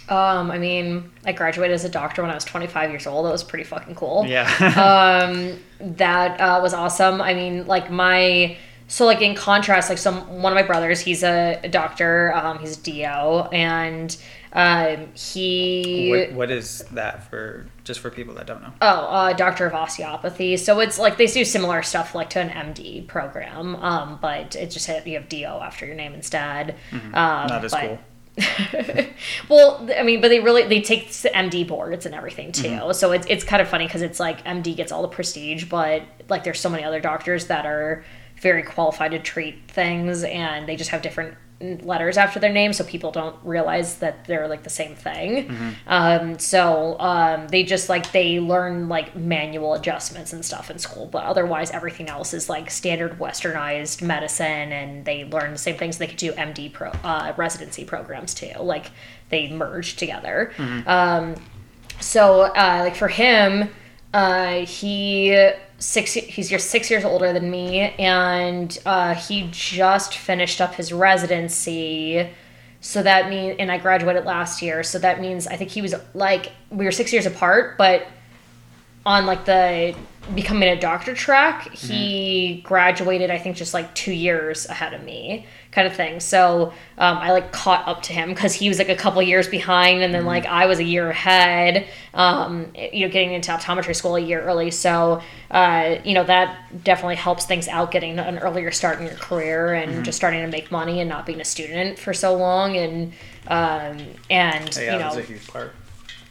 um, I mean, I graduated as a doctor when I was 25 years old. That was pretty fucking cool. Yeah. um, that uh, was awesome. I mean, like my so like in contrast, like some one of my brothers, he's a, a doctor. Um, he's a DO, and um, he. What, what is that for? Just for people that don't know. Oh, uh, doctor of osteopathy. So it's like they do similar stuff like to an MD program, um, but it just you have DO after your name instead. Mm-hmm. Um, Not as but, cool. well, I mean, but they really they take MD boards and everything too. Mm-hmm. So it's it's kind of funny because it's like MD gets all the prestige, but like there's so many other doctors that are very qualified to treat things, and they just have different letters after their name so people don't realize that they're like the same thing mm-hmm. um, so um, they just like they learn like manual adjustments and stuff in school but otherwise everything else is like standard westernized medicine and they learn the same things they could do md pro uh, residency programs too like they merge together mm-hmm. um, so uh, like for him uh, he six he's just six years older than me and uh, he just finished up his residency so that means and i graduated last year so that means i think he was like we were six years apart but on like the becoming a doctor track he mm-hmm. graduated i think just like two years ahead of me kind of thing. So um, I like caught up to him because he was like a couple years behind, and then mm-hmm. like I was a year ahead. Um, you know, getting into optometry school a year early. So uh, you know that definitely helps things out getting an earlier start in your career and mm-hmm. just starting to make money and not being a student for so long and um, and yeah, you know that's a huge part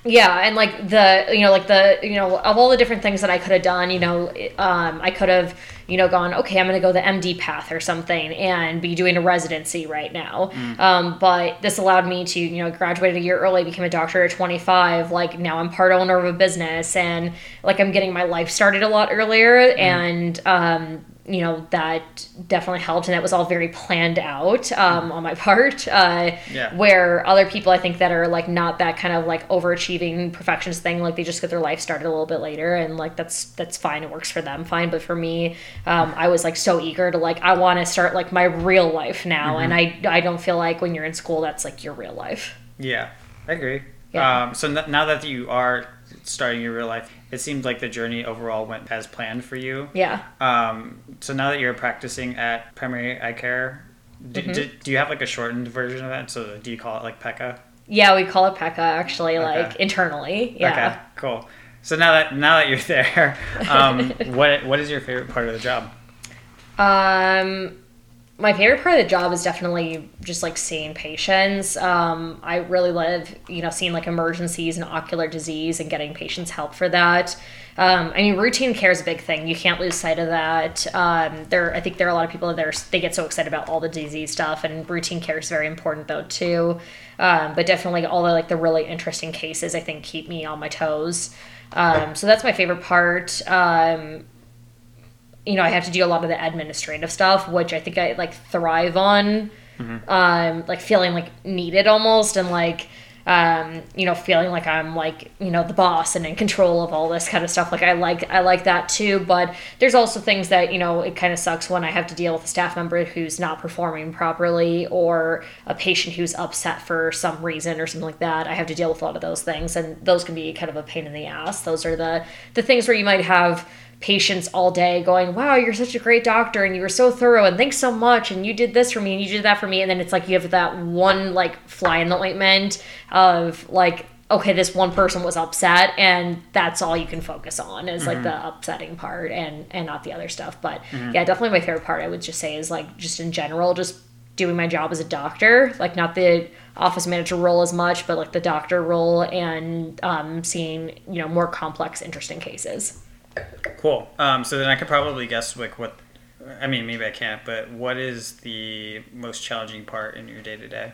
yeah and like the you know like the you know of all the different things that i could have done you know um, i could have you know gone okay i'm going to go the md path or something and be doing a residency right now mm. um, but this allowed me to you know graduate a year early became a doctor at 25 like now i'm part owner of a business and like i'm getting my life started a lot earlier mm. and um, you know that definitely helped and that was all very planned out um, on my part uh, yeah. where other people i think that are like not that kind of like overachieving perfectionist thing like they just get their life started a little bit later and like that's that's fine it works for them fine but for me um, i was like so eager to like i want to start like my real life now mm-hmm. and i i don't feel like when you're in school that's like your real life yeah i agree yeah. Um, so n- now that you are starting your real life, it seemed like the journey overall went as planned for you. Yeah. Um, so now that you're practicing at Primary Eye Care, do, mm-hmm. do, do, you have like a shortened version of that? So do you call it like PECA? Yeah, we call it PECA actually, okay. like internally. Yeah. Okay, cool. So now that now that you're there, um, what what is your favorite part of the job? Um, my favorite part of the job is definitely just like seeing patients. Um, I really love, you know, seeing like emergencies and ocular disease and getting patients help for that. Um, I mean, routine care is a big thing. You can't lose sight of that. Um, there, I think there are a lot of people that are, they get so excited about all the disease stuff, and routine care is very important though too. Um, but definitely all the like the really interesting cases, I think, keep me on my toes. Um, so that's my favorite part. You know, I have to do a lot of the administrative stuff, which I think I like thrive on. Mm-hmm. Um, like feeling like needed almost and like um, you know, feeling like I'm like, you know, the boss and in control of all this kind of stuff. Like I like I like that too. But there's also things that, you know, it kind of sucks when I have to deal with a staff member who's not performing properly or a patient who's upset for some reason or something like that. I have to deal with a lot of those things and those can be kind of a pain in the ass. Those are the the things where you might have patients all day going, Wow, you're such a great doctor and you were so thorough and thanks so much and you did this for me and you did that for me and then it's like you have that one like fly in the ointment of like okay, this one person was upset and that's all you can focus on is like mm-hmm. the upsetting part and and not the other stuff. But mm-hmm. yeah, definitely my favorite part I would just say is like just in general, just doing my job as a doctor, like not the office manager role as much, but like the doctor role and um, seeing, you know, more complex, interesting cases. Cool. Um, so then I could probably guess like what. I mean, maybe I can't, but what is the most challenging part in your day to day?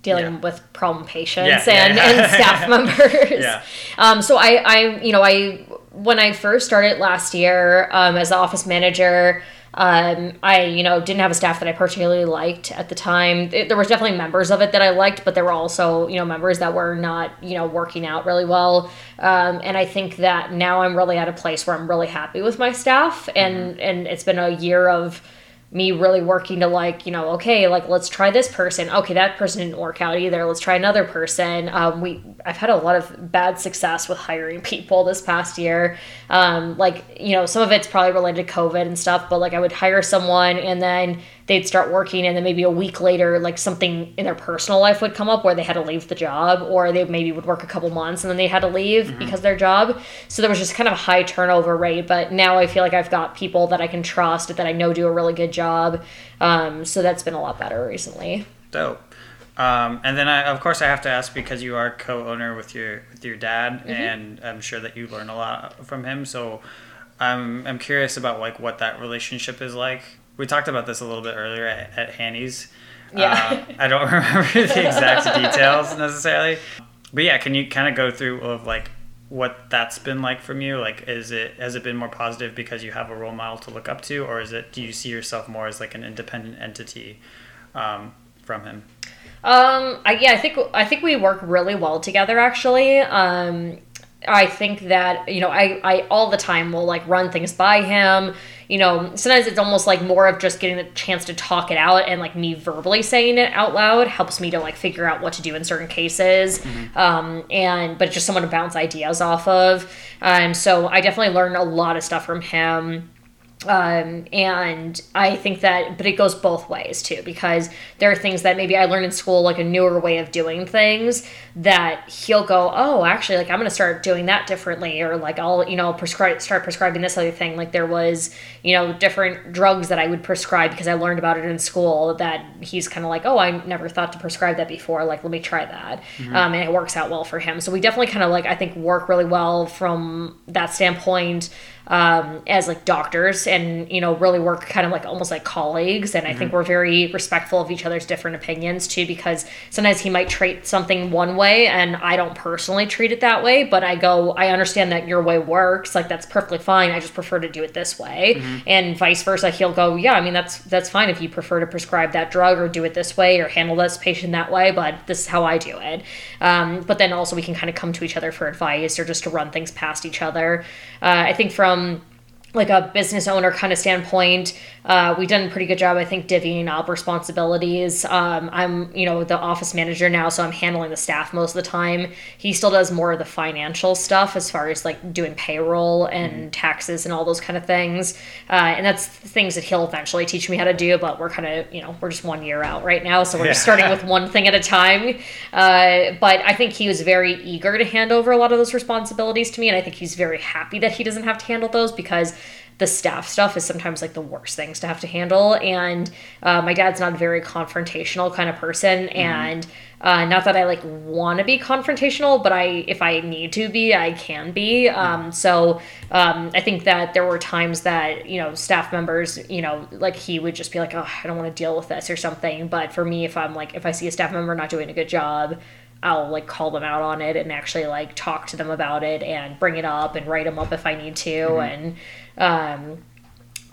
Dealing yeah. with problem patients yeah, and, yeah, and staff members. Yeah. Um, so I, I, you know, I when I first started last year um, as the office manager, um, I, you know, didn't have a staff that I particularly liked at the time. It, there was definitely members of it that I liked, but there were also, you know, members that were not, you know, working out really well. Um, and I think that now I'm really at a place where I'm really happy with my staff, and mm-hmm. and it's been a year of me really working to like you know okay like let's try this person. Okay that person didn't work out either. Let's try another person. Um, we i've had a lot of bad success with hiring people this past year. Um, like you know some of it's probably related to covid and stuff but like i would hire someone and then they'd start working and then maybe a week later like something in their personal life would come up where they had to leave the job or they maybe would work a couple months and then they had to leave mm-hmm. because their job so there was just kind of a high turnover rate but now i feel like i've got people that i can trust that i know do a really good job um, so that's been a lot better recently dope um, and then I, of course I have to ask because you are co-owner with your with your dad, mm-hmm. and I'm sure that you learn a lot from him. So I'm I'm curious about like what that relationship is like we talked about this a little bit earlier at, at Hanny's. Yeah. Uh, I don't remember the exact details necessarily, but yeah, can you kind of go through of like what that's been like from you? Like, is it has it been more positive because you have a role model to look up to, or is it do you see yourself more as like an independent entity um, from him? Um, I, yeah, I think I think we work really well together. Actually, um, I think that you know I I all the time will like run things by him you know, sometimes it's almost like more of just getting a chance to talk it out and like me verbally saying it out loud helps me to like figure out what to do in certain cases. Mm-hmm. Um, and, but just someone to bounce ideas off of. Um, so I definitely learned a lot of stuff from him. Um, and I think that, but it goes both ways too, because there are things that maybe I learned in school, like a newer way of doing things, that he'll go, oh, actually, like I'm gonna start doing that differently, or like I'll, you know, prescribe, start prescribing this other thing. Like there was, you know, different drugs that I would prescribe because I learned about it in school. That he's kind of like, oh, I never thought to prescribe that before. Like let me try that, mm-hmm. um, and it works out well for him. So we definitely kind of like I think work really well from that standpoint um, as like doctors and you know really work kind of like almost like colleagues. And i mm-hmm. think we're very respectful of each other's different opinions too because sometimes he might treat something one way and i don't personally treat it that way. But i go i understand that your way works. Like that's perfectly fine. I just prefer to do it this way. Mm-hmm. and vice versa he'll go yeah i mean that's that's fine if you prefer to prescribe that drug or do it this way or handle this patient that way but this is how i do it. Um, but then also we can kind of come to each other for advice or just to run things past each other. Uh, i think from um, like a business owner kind of standpoint, uh, we've done a pretty good job, I think, divvying up responsibilities. Um, I'm, you know, the office manager now, so I'm handling the staff most of the time. He still does more of the financial stuff as far as like doing payroll and mm-hmm. taxes and all those kind of things. Uh, and that's things that he'll eventually teach me how to do, but we're kind of, you know, we're just one year out right now, so we're just starting with one thing at a time. Uh, but I think he was very eager to hand over a lot of those responsibilities to me, and I think he's very happy that he doesn't have to handle those because the staff stuff is sometimes like the worst things to have to handle. And uh, my dad's not a very confrontational kind of person, mm-hmm. and uh, not that I like want to be confrontational, but I if I need to be, I can be. Um, so um, I think that there were times that you know staff members, you know, like he would just be like, oh, I don't want to deal with this or something. But for me, if I'm like if I see a staff member not doing a good job. I'll like call them out on it and actually like talk to them about it and bring it up and write them up if I need to mm-hmm. and um,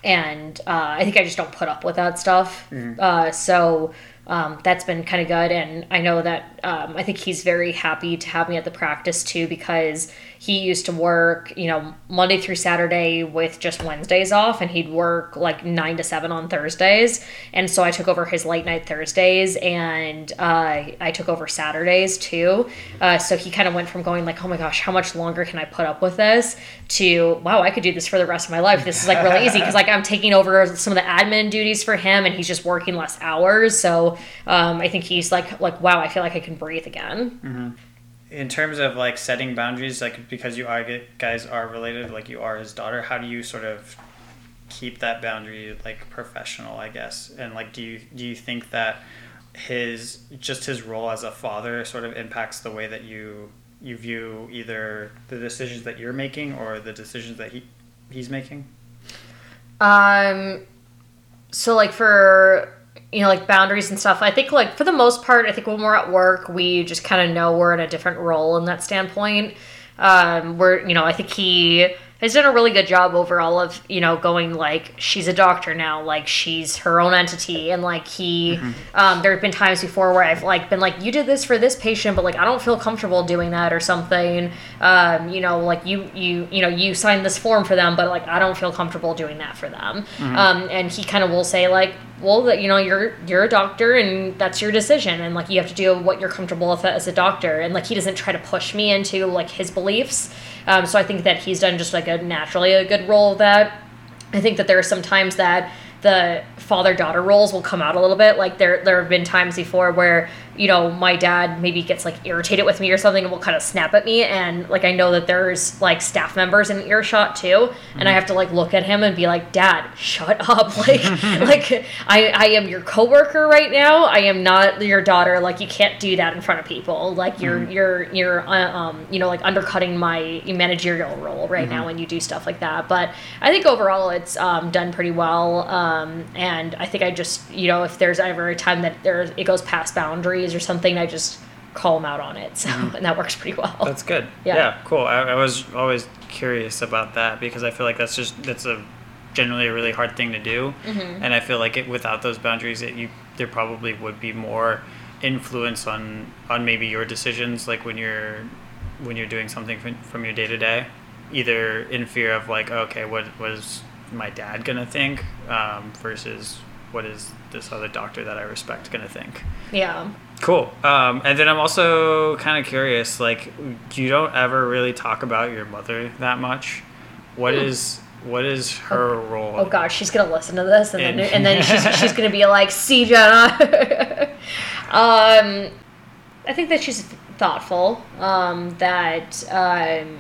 and uh, I think I just don't put up with that stuff. Mm-hmm. Uh, so um, that's been kind of good. And I know that um, I think he's very happy to have me at the practice too because he used to work, you know, Monday through Saturday with just Wednesdays off, and he'd work like nine to seven on Thursdays. And so I took over his late night Thursdays, and uh, I took over Saturdays too. Uh, so he kind of went from going like, oh my gosh, how much longer can I put up with this? To wow, I could do this for the rest of my life. This is like really easy because like I'm taking over some of the admin duties for him, and he's just working less hours. So um, I think he's like like wow, I feel like I can breathe again. Mm-hmm in terms of like setting boundaries, like because you are guys are related, like you are his daughter, how do you sort of keep that boundary like professional, I guess? And like, do you do you think that his just his role as a father sort of impacts the way that you you view either the decisions that you're making or the decisions that he he's making? Um. So like for you know, like boundaries and stuff. I think, like, for the most part, I think when we're at work, we just kind of know we're in a different role in that standpoint. Um, we're, you know, I think he has done a really good job overall of you know going like she's a doctor now like she's her own entity and like he mm-hmm. um, there have been times before where i've like been like you did this for this patient but like i don't feel comfortable doing that or something um, you know like you you you know you signed this form for them but like i don't feel comfortable doing that for them mm-hmm. um, and he kind of will say like well that you know you're you're a doctor and that's your decision. And like you have to do what you're comfortable with as a doctor. And like he doesn't try to push me into like his beliefs. Um, so i think that he's done just like a naturally a good role of that. I think that there are some times that the father daughter roles will come out a little bit like there there have been times before where you know, my dad maybe gets like irritated with me or something and will kind of snap at me. And like, I know that there's like staff members in earshot too. Mm-hmm. And I mm-hmm. have to like look at him and be like, Dad, shut up. Like, like I, I am your coworker right now. I am not your daughter. Like, you can't do that in front of people. Like, you're, mm-hmm. you're, you're, uh, um, you know, like undercutting my managerial role right mm-hmm. now when you do stuff like that. But I think overall it's um, done pretty well. Um, and I think I just, you know, if there's ever a time that there it goes past boundaries or something, I just call them out on it. So mm-hmm. and that works pretty well. That's good. Yeah, yeah cool. I, I, was always curious about that because I feel like that's just that's a generally a really hard thing to do, mm-hmm. and I feel like it without those boundaries, that you there probably would be more influence on on maybe your decisions, like when you're when you're doing something from, from your day to day, either in fear of like okay, what was my dad gonna think um, versus what is this other doctor that I respect gonna think? Yeah. Cool. Um, and then I'm also kind of curious, like, you don't ever really talk about your mother that much. What mm. is what is her oh, role? Oh gosh, she's gonna listen to this, and, then and then she's she's gonna be like, "See, Jenna." um, I think that she's thoughtful. Um, that um,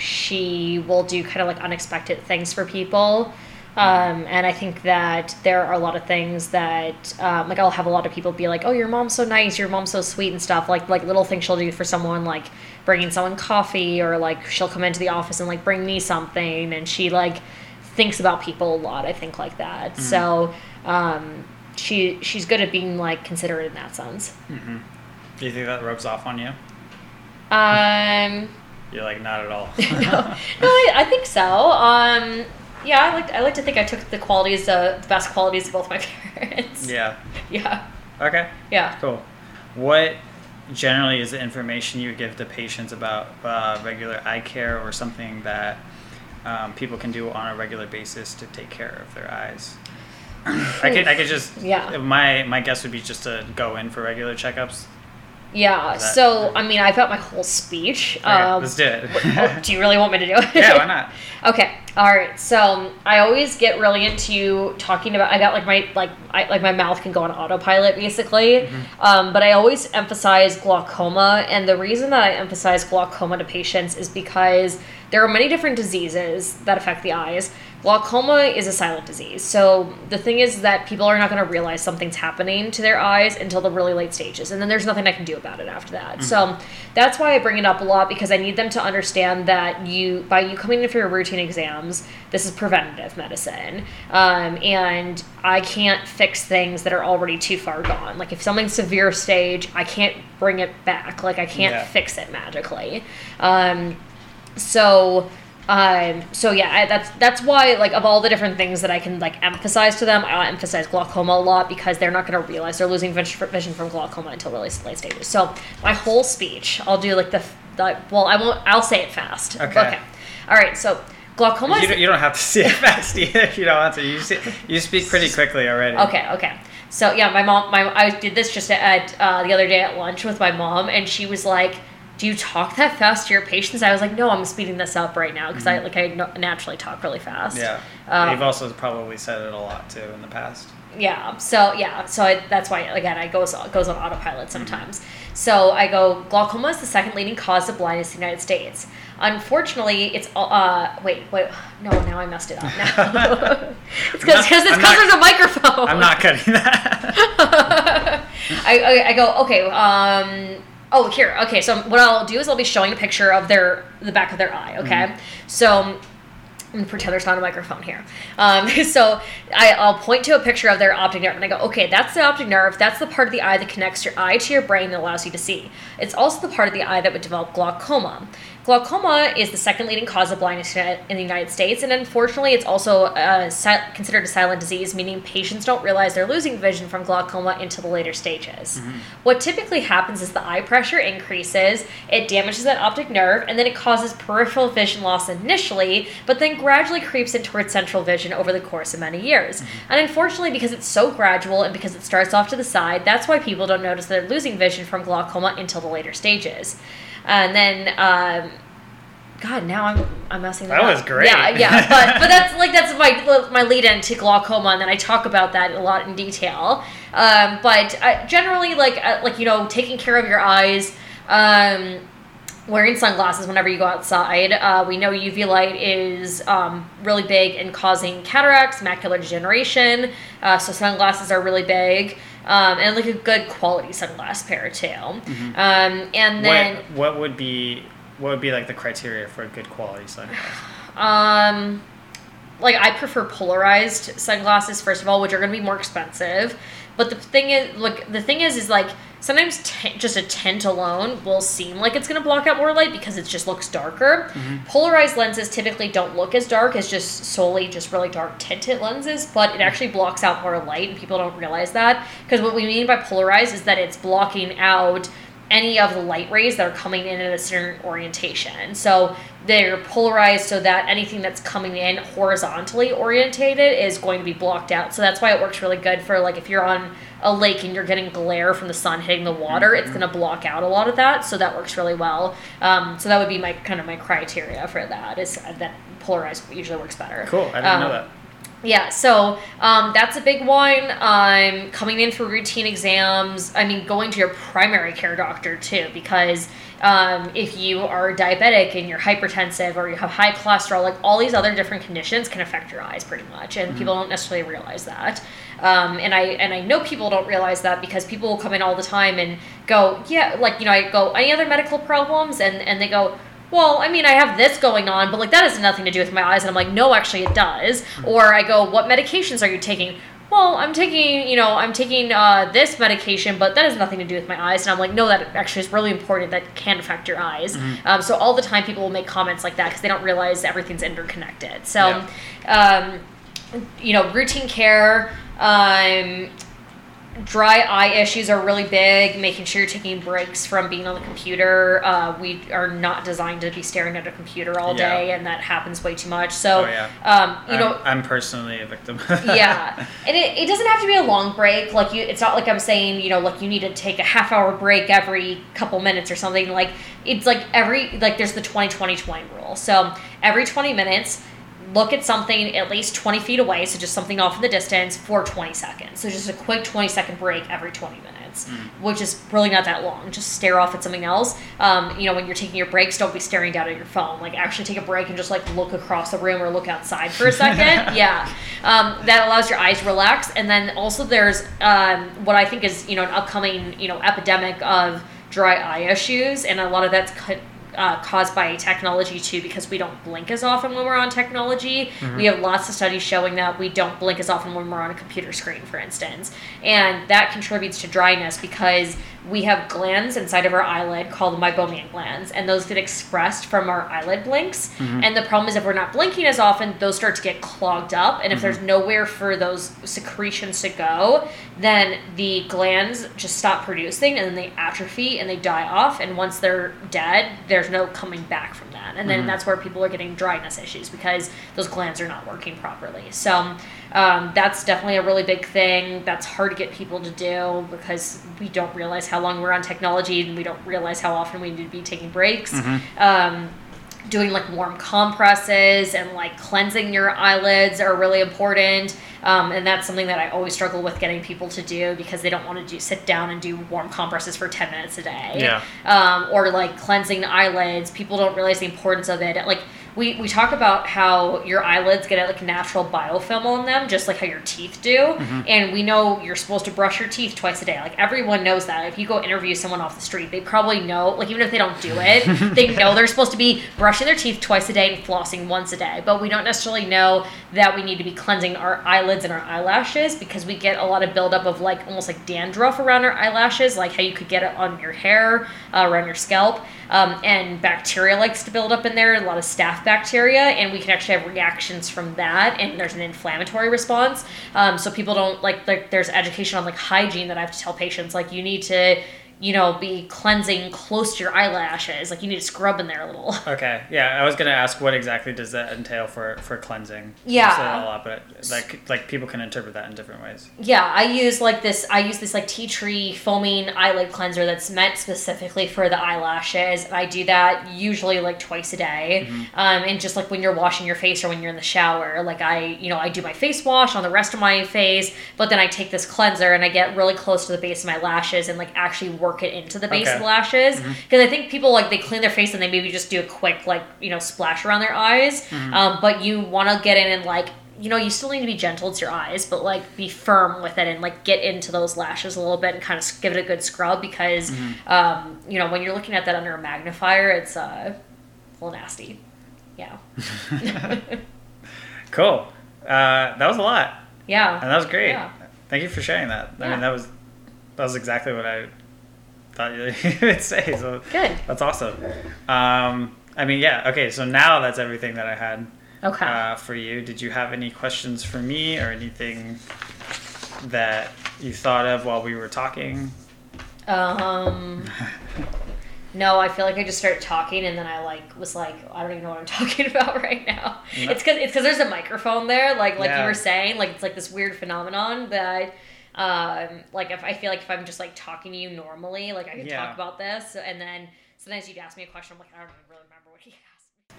she will do kind of like unexpected things for people. Um, and I think that there are a lot of things that, um, like, I'll have a lot of people be like, "Oh, your mom's so nice, your mom's so sweet," and stuff. Like, like little things she'll do for someone, like bringing someone coffee, or like she'll come into the office and like bring me something, and she like thinks about people a lot. I think like that. Mm-hmm. So, um, she she's good at being like considerate in that sense. Mm-hmm. Do you think that rubs off on you? Um. You're like not at all. no, no, I, I think so. Um yeah, I like I like to think I took the qualities, uh, the best qualities of both my parents. Yeah. Yeah. Okay. Yeah. Cool. What generally is the information you give to patients about uh, regular eye care or something that um, people can do on a regular basis to take care of their eyes? I could I could just yeah. My my guess would be just to go in for regular checkups. Yeah. That, so I mean, I've got my whole speech. Okay, um, let's do it. Oh, do you really want me to do it? Yeah. Why not? okay. All right. So I always get really into talking about. I got like my like I, like my mouth can go on autopilot basically, mm-hmm. um, but I always emphasize glaucoma, and the reason that I emphasize glaucoma to patients is because there are many different diseases that affect the eyes glaucoma is a silent disease. So the thing is that people are not going to realize something's happening to their eyes until the really late stages. And then there's nothing I can do about it after that. Mm-hmm. So that's why I bring it up a lot because I need them to understand that you, by you coming in for your routine exams, this is preventative medicine. Um, and I can't fix things that are already too far gone. Like if something's severe stage, I can't bring it back. Like I can't yeah. fix it magically. Um, so Um, so yeah, I, that's that's why like of all the different things that I can like emphasize to them, I emphasize glaucoma a lot because they're not going to realize they're losing vision from glaucoma until really late stages. So my whole speech, I'll do like the, the well, I won't. I'll say it fast. Okay. All right. So glaucoma. You don't, you don't have to say it fast either. if You don't have to. You see, you speak pretty quickly already. Okay, okay. So yeah, my mom, my I did this just at uh, the other day at lunch with my mom, and she was like, "Do you talk that fast to your patients?" I was like, "No, I'm speeding this up right now because I like I naturally talk really fast." Yeah. Um, You've also probably said it a lot too in the past. Yeah. So yeah. So I, that's why again I goes goes on autopilot sometimes. So I go glaucoma is the second leading cause of blindness in the United States. Unfortunately, it's uh wait wait no now I messed it up now. it's because it's because there's a microphone. I'm not cutting that. I, I, I go okay um oh here okay so what i'll do is i'll be showing a picture of their the back of their eye okay so I'm gonna pretend there's not a microphone here. Um, so I, I'll point to a picture of their optic nerve and I go, okay, that's the optic nerve. That's the part of the eye that connects your eye to your brain that allows you to see. It's also the part of the eye that would develop glaucoma. Glaucoma is the second leading cause of blindness in the United States, and unfortunately, it's also uh, considered a silent disease, meaning patients don't realize they're losing vision from glaucoma until the later stages. What typically happens is the eye pressure increases, it damages that optic nerve, and then it causes peripheral vision loss initially, but then gradually creeps in towards central vision over the course of many years. And unfortunately, because it's so gradual and because it starts off to the side, that's why people don't notice they're losing vision from glaucoma until the later stages. And then, um, God, now I'm I'm messing that, That up. was great. Yeah, yeah, but but that's like that's my my lead into glaucoma, and then I talk about that a lot in detail. Um, but uh, generally, like uh, like you know, taking care of your eyes. Um, wearing sunglasses whenever you go outside. Uh, we know UV light is um, really big in causing cataracts, macular degeneration. Uh, so sunglasses are really big. Um, and like a good quality sunglass pair too. Mm-hmm. Um, and then what, what would be what would be like the criteria for a good quality sunglasses? Um, like I prefer polarized sunglasses first of all, which are going to be more expensive. But the thing is, like the thing is, is like sometimes t- just a tint alone will seem like it's going to block out more light because it just looks darker. Mm-hmm. Polarized lenses typically don't look as dark as just solely just really dark tinted lenses, but it actually blocks out more light, and people don't realize that because what we mean by polarized is that it's blocking out any of the light rays that are coming in at a certain orientation. So they're polarized so that anything that's coming in horizontally orientated is going to be blocked out. So that's why it works really good for like if you're on a lake and you're getting glare from the sun hitting the water, it's going to block out a lot of that. So that works really well. Um, so that would be my kind of my criteria for that is that polarized usually works better. Cool. I didn't Um, know that. Yeah, so um, that's a big one. Um, coming in for routine exams. I mean, going to your primary care doctor too, because um, if you are diabetic and you're hypertensive or you have high cholesterol, like all these other different conditions can affect your eyes pretty much, and people don't necessarily realize that. Um, and I and I know people don't realize that because people will come in all the time and go, yeah, like you know, I go, any other medical problems, and and they go, well, I mean, I have this going on, but like that has nothing to do with my eyes. And I'm like, no, actually, it does. Or I go, what medications are you taking? Well, I'm taking, you know, I'm taking uh, this medication, but that has nothing to do with my eyes. And I'm like, no, that actually is really important. That can affect your eyes. Um, so all the time, people will make comments like that because they don't realize everything's interconnected. So, um, you know, routine care. Um, dry eye issues are really big making sure you're taking breaks from being on the computer uh, we are not designed to be staring at a computer all Yeah. day and that happens way too much so Oh, yeah. um, you I'm, know I'm personally a victim. yeah and it, it doesn't have to be a long break like you it's not like i'm saying you know like you need to take a half hour break every couple minutes or something like it's like every like there's the 20 20 20 rule so every 20 minutes look at something at least 20 feet away so just something off in the distance for 20 seconds. So just a quick 20 second break every 20 minutes which is really not that long. Just stare off at something else. Um, you know when you're taking your breaks don't be staring down at your phone. Like actually take a break and just like look across the room or look outside for a second. Yeah. Um, that allows your eyes to relax. And then also there's um, what i think is you know an upcoming you know epidemic of dry eye issues. And a lot of that's cut uh, caused by technology too because we don't blink as often when we're on technology. Mm-hmm. We have lots of studies showing that we don't blink as often when we're on a computer screen, for instance. And that contributes to dryness because we have glands inside of our eyelid called meibomian glands, and those get expressed from our eyelid blinks. Mm-hmm. And the problem is, if we're not blinking as often, those start to get clogged up, and if mm-hmm. there's nowhere for those secretions to go, then the glands just stop producing, and then they atrophy and they die off. And once they're dead, there's no coming back from that. And then that's where people are getting dryness issues because those glands are not working properly. So um, that's definitely a really big thing. That's hard to get people to do because we don't realize how long we're on technology and we don't realize how often we need to be taking breaks. Um, doing like warm compresses and like cleansing your eyelids are really important. Um, and that's something that I always struggle with getting people to do because they don't want to do sit down and do warm compresses for 10 minutes a day. Yeah. Um, or like cleansing the eyelids. People don't realize the importance of it. Like we, we talk about how your eyelids get like natural biofilm on them, just like how your teeth do. And we know you're supposed to brush your teeth twice a day. Like everyone knows that. If you go interview someone off the street, they probably know, like even if they don't do it, they know they're supposed to be brushing their teeth twice a day and flossing once a day. But we don't necessarily know that we need to be cleansing our eyelids and our eyelashes because we get a lot of buildup of like almost like dandruff around our eyelashes, like how you could get it on your hair, uh, around your scalp. Um, and bacteria likes to build up in there, a lot of staph bacteria, and we can actually have reactions from that, and there's an inflammatory response. Um, so people don't like, like there's education on like hygiene that I have to tell patients, like you need to, you know, be cleansing close to your eyelashes, like you need to scrub in there a little. Okay. Yeah, I was gonna ask what exactly does that entail for for cleansing? Yeah. a lot, but like like people can interpret that in different ways. Yeah, I use like this. I use this like tea tree foaming eyelid cleanser that's meant specifically for the eyelashes, and I do that usually like twice a day. Um, and just like when you're washing your face or when you're in the shower, like I, you know, I do my face wash on the rest of my face, but then I take this cleanser and I get really close to the base of my lashes and like actually work it into the base Okay. of the lashes because I think people like they clean their face and they maybe just do a quick like you know splash around their eyes, um, but you want to get in and like you know, you still need to be gentle to your eyes, but like be firm with it and like get into those lashes a little bit and kind of give it a good scrub because, um, you know, when you're looking at that under a magnifier, it's uh, a little nasty. Yeah. Cool. Uh, that was a lot, Yeah. and that was great. Yeah. Thank you for sharing that. I mean, that was that was exactly what I thought you would say. So Good. that's awesome. Um, I mean, yeah. Okay, so now that's everything that I had Okay. uh, for you. Did you have any questions for me or anything that you thought of while we were talking? Um. No, I feel like I just started talking and then I like was like I don't even know what I'm talking about right now. No. It's because it's because there's a microphone there, like like Yeah. you were saying, like it's like this weird phenomenon that. Um, like if I feel like if I'm just like talking to you normally, like I could Yeah. talk about this, and then sometimes you'd ask me a question, I'm like I don't even really remember what he asked.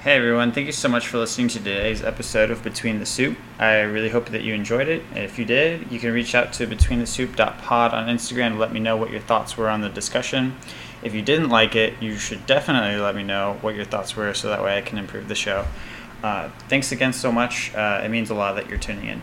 Hey everyone, thank you so much for listening to today's episode of Between the Soup. I really hope that you enjoyed it. If you did, you can reach out to betweenthesoup.pod on Instagram to let me know what your thoughts were on the discussion. If you didn't like it, you should definitely let me know what your thoughts were so that way I can improve the show. Uh, thanks again so much. Uh, it means a lot that you're tuning in.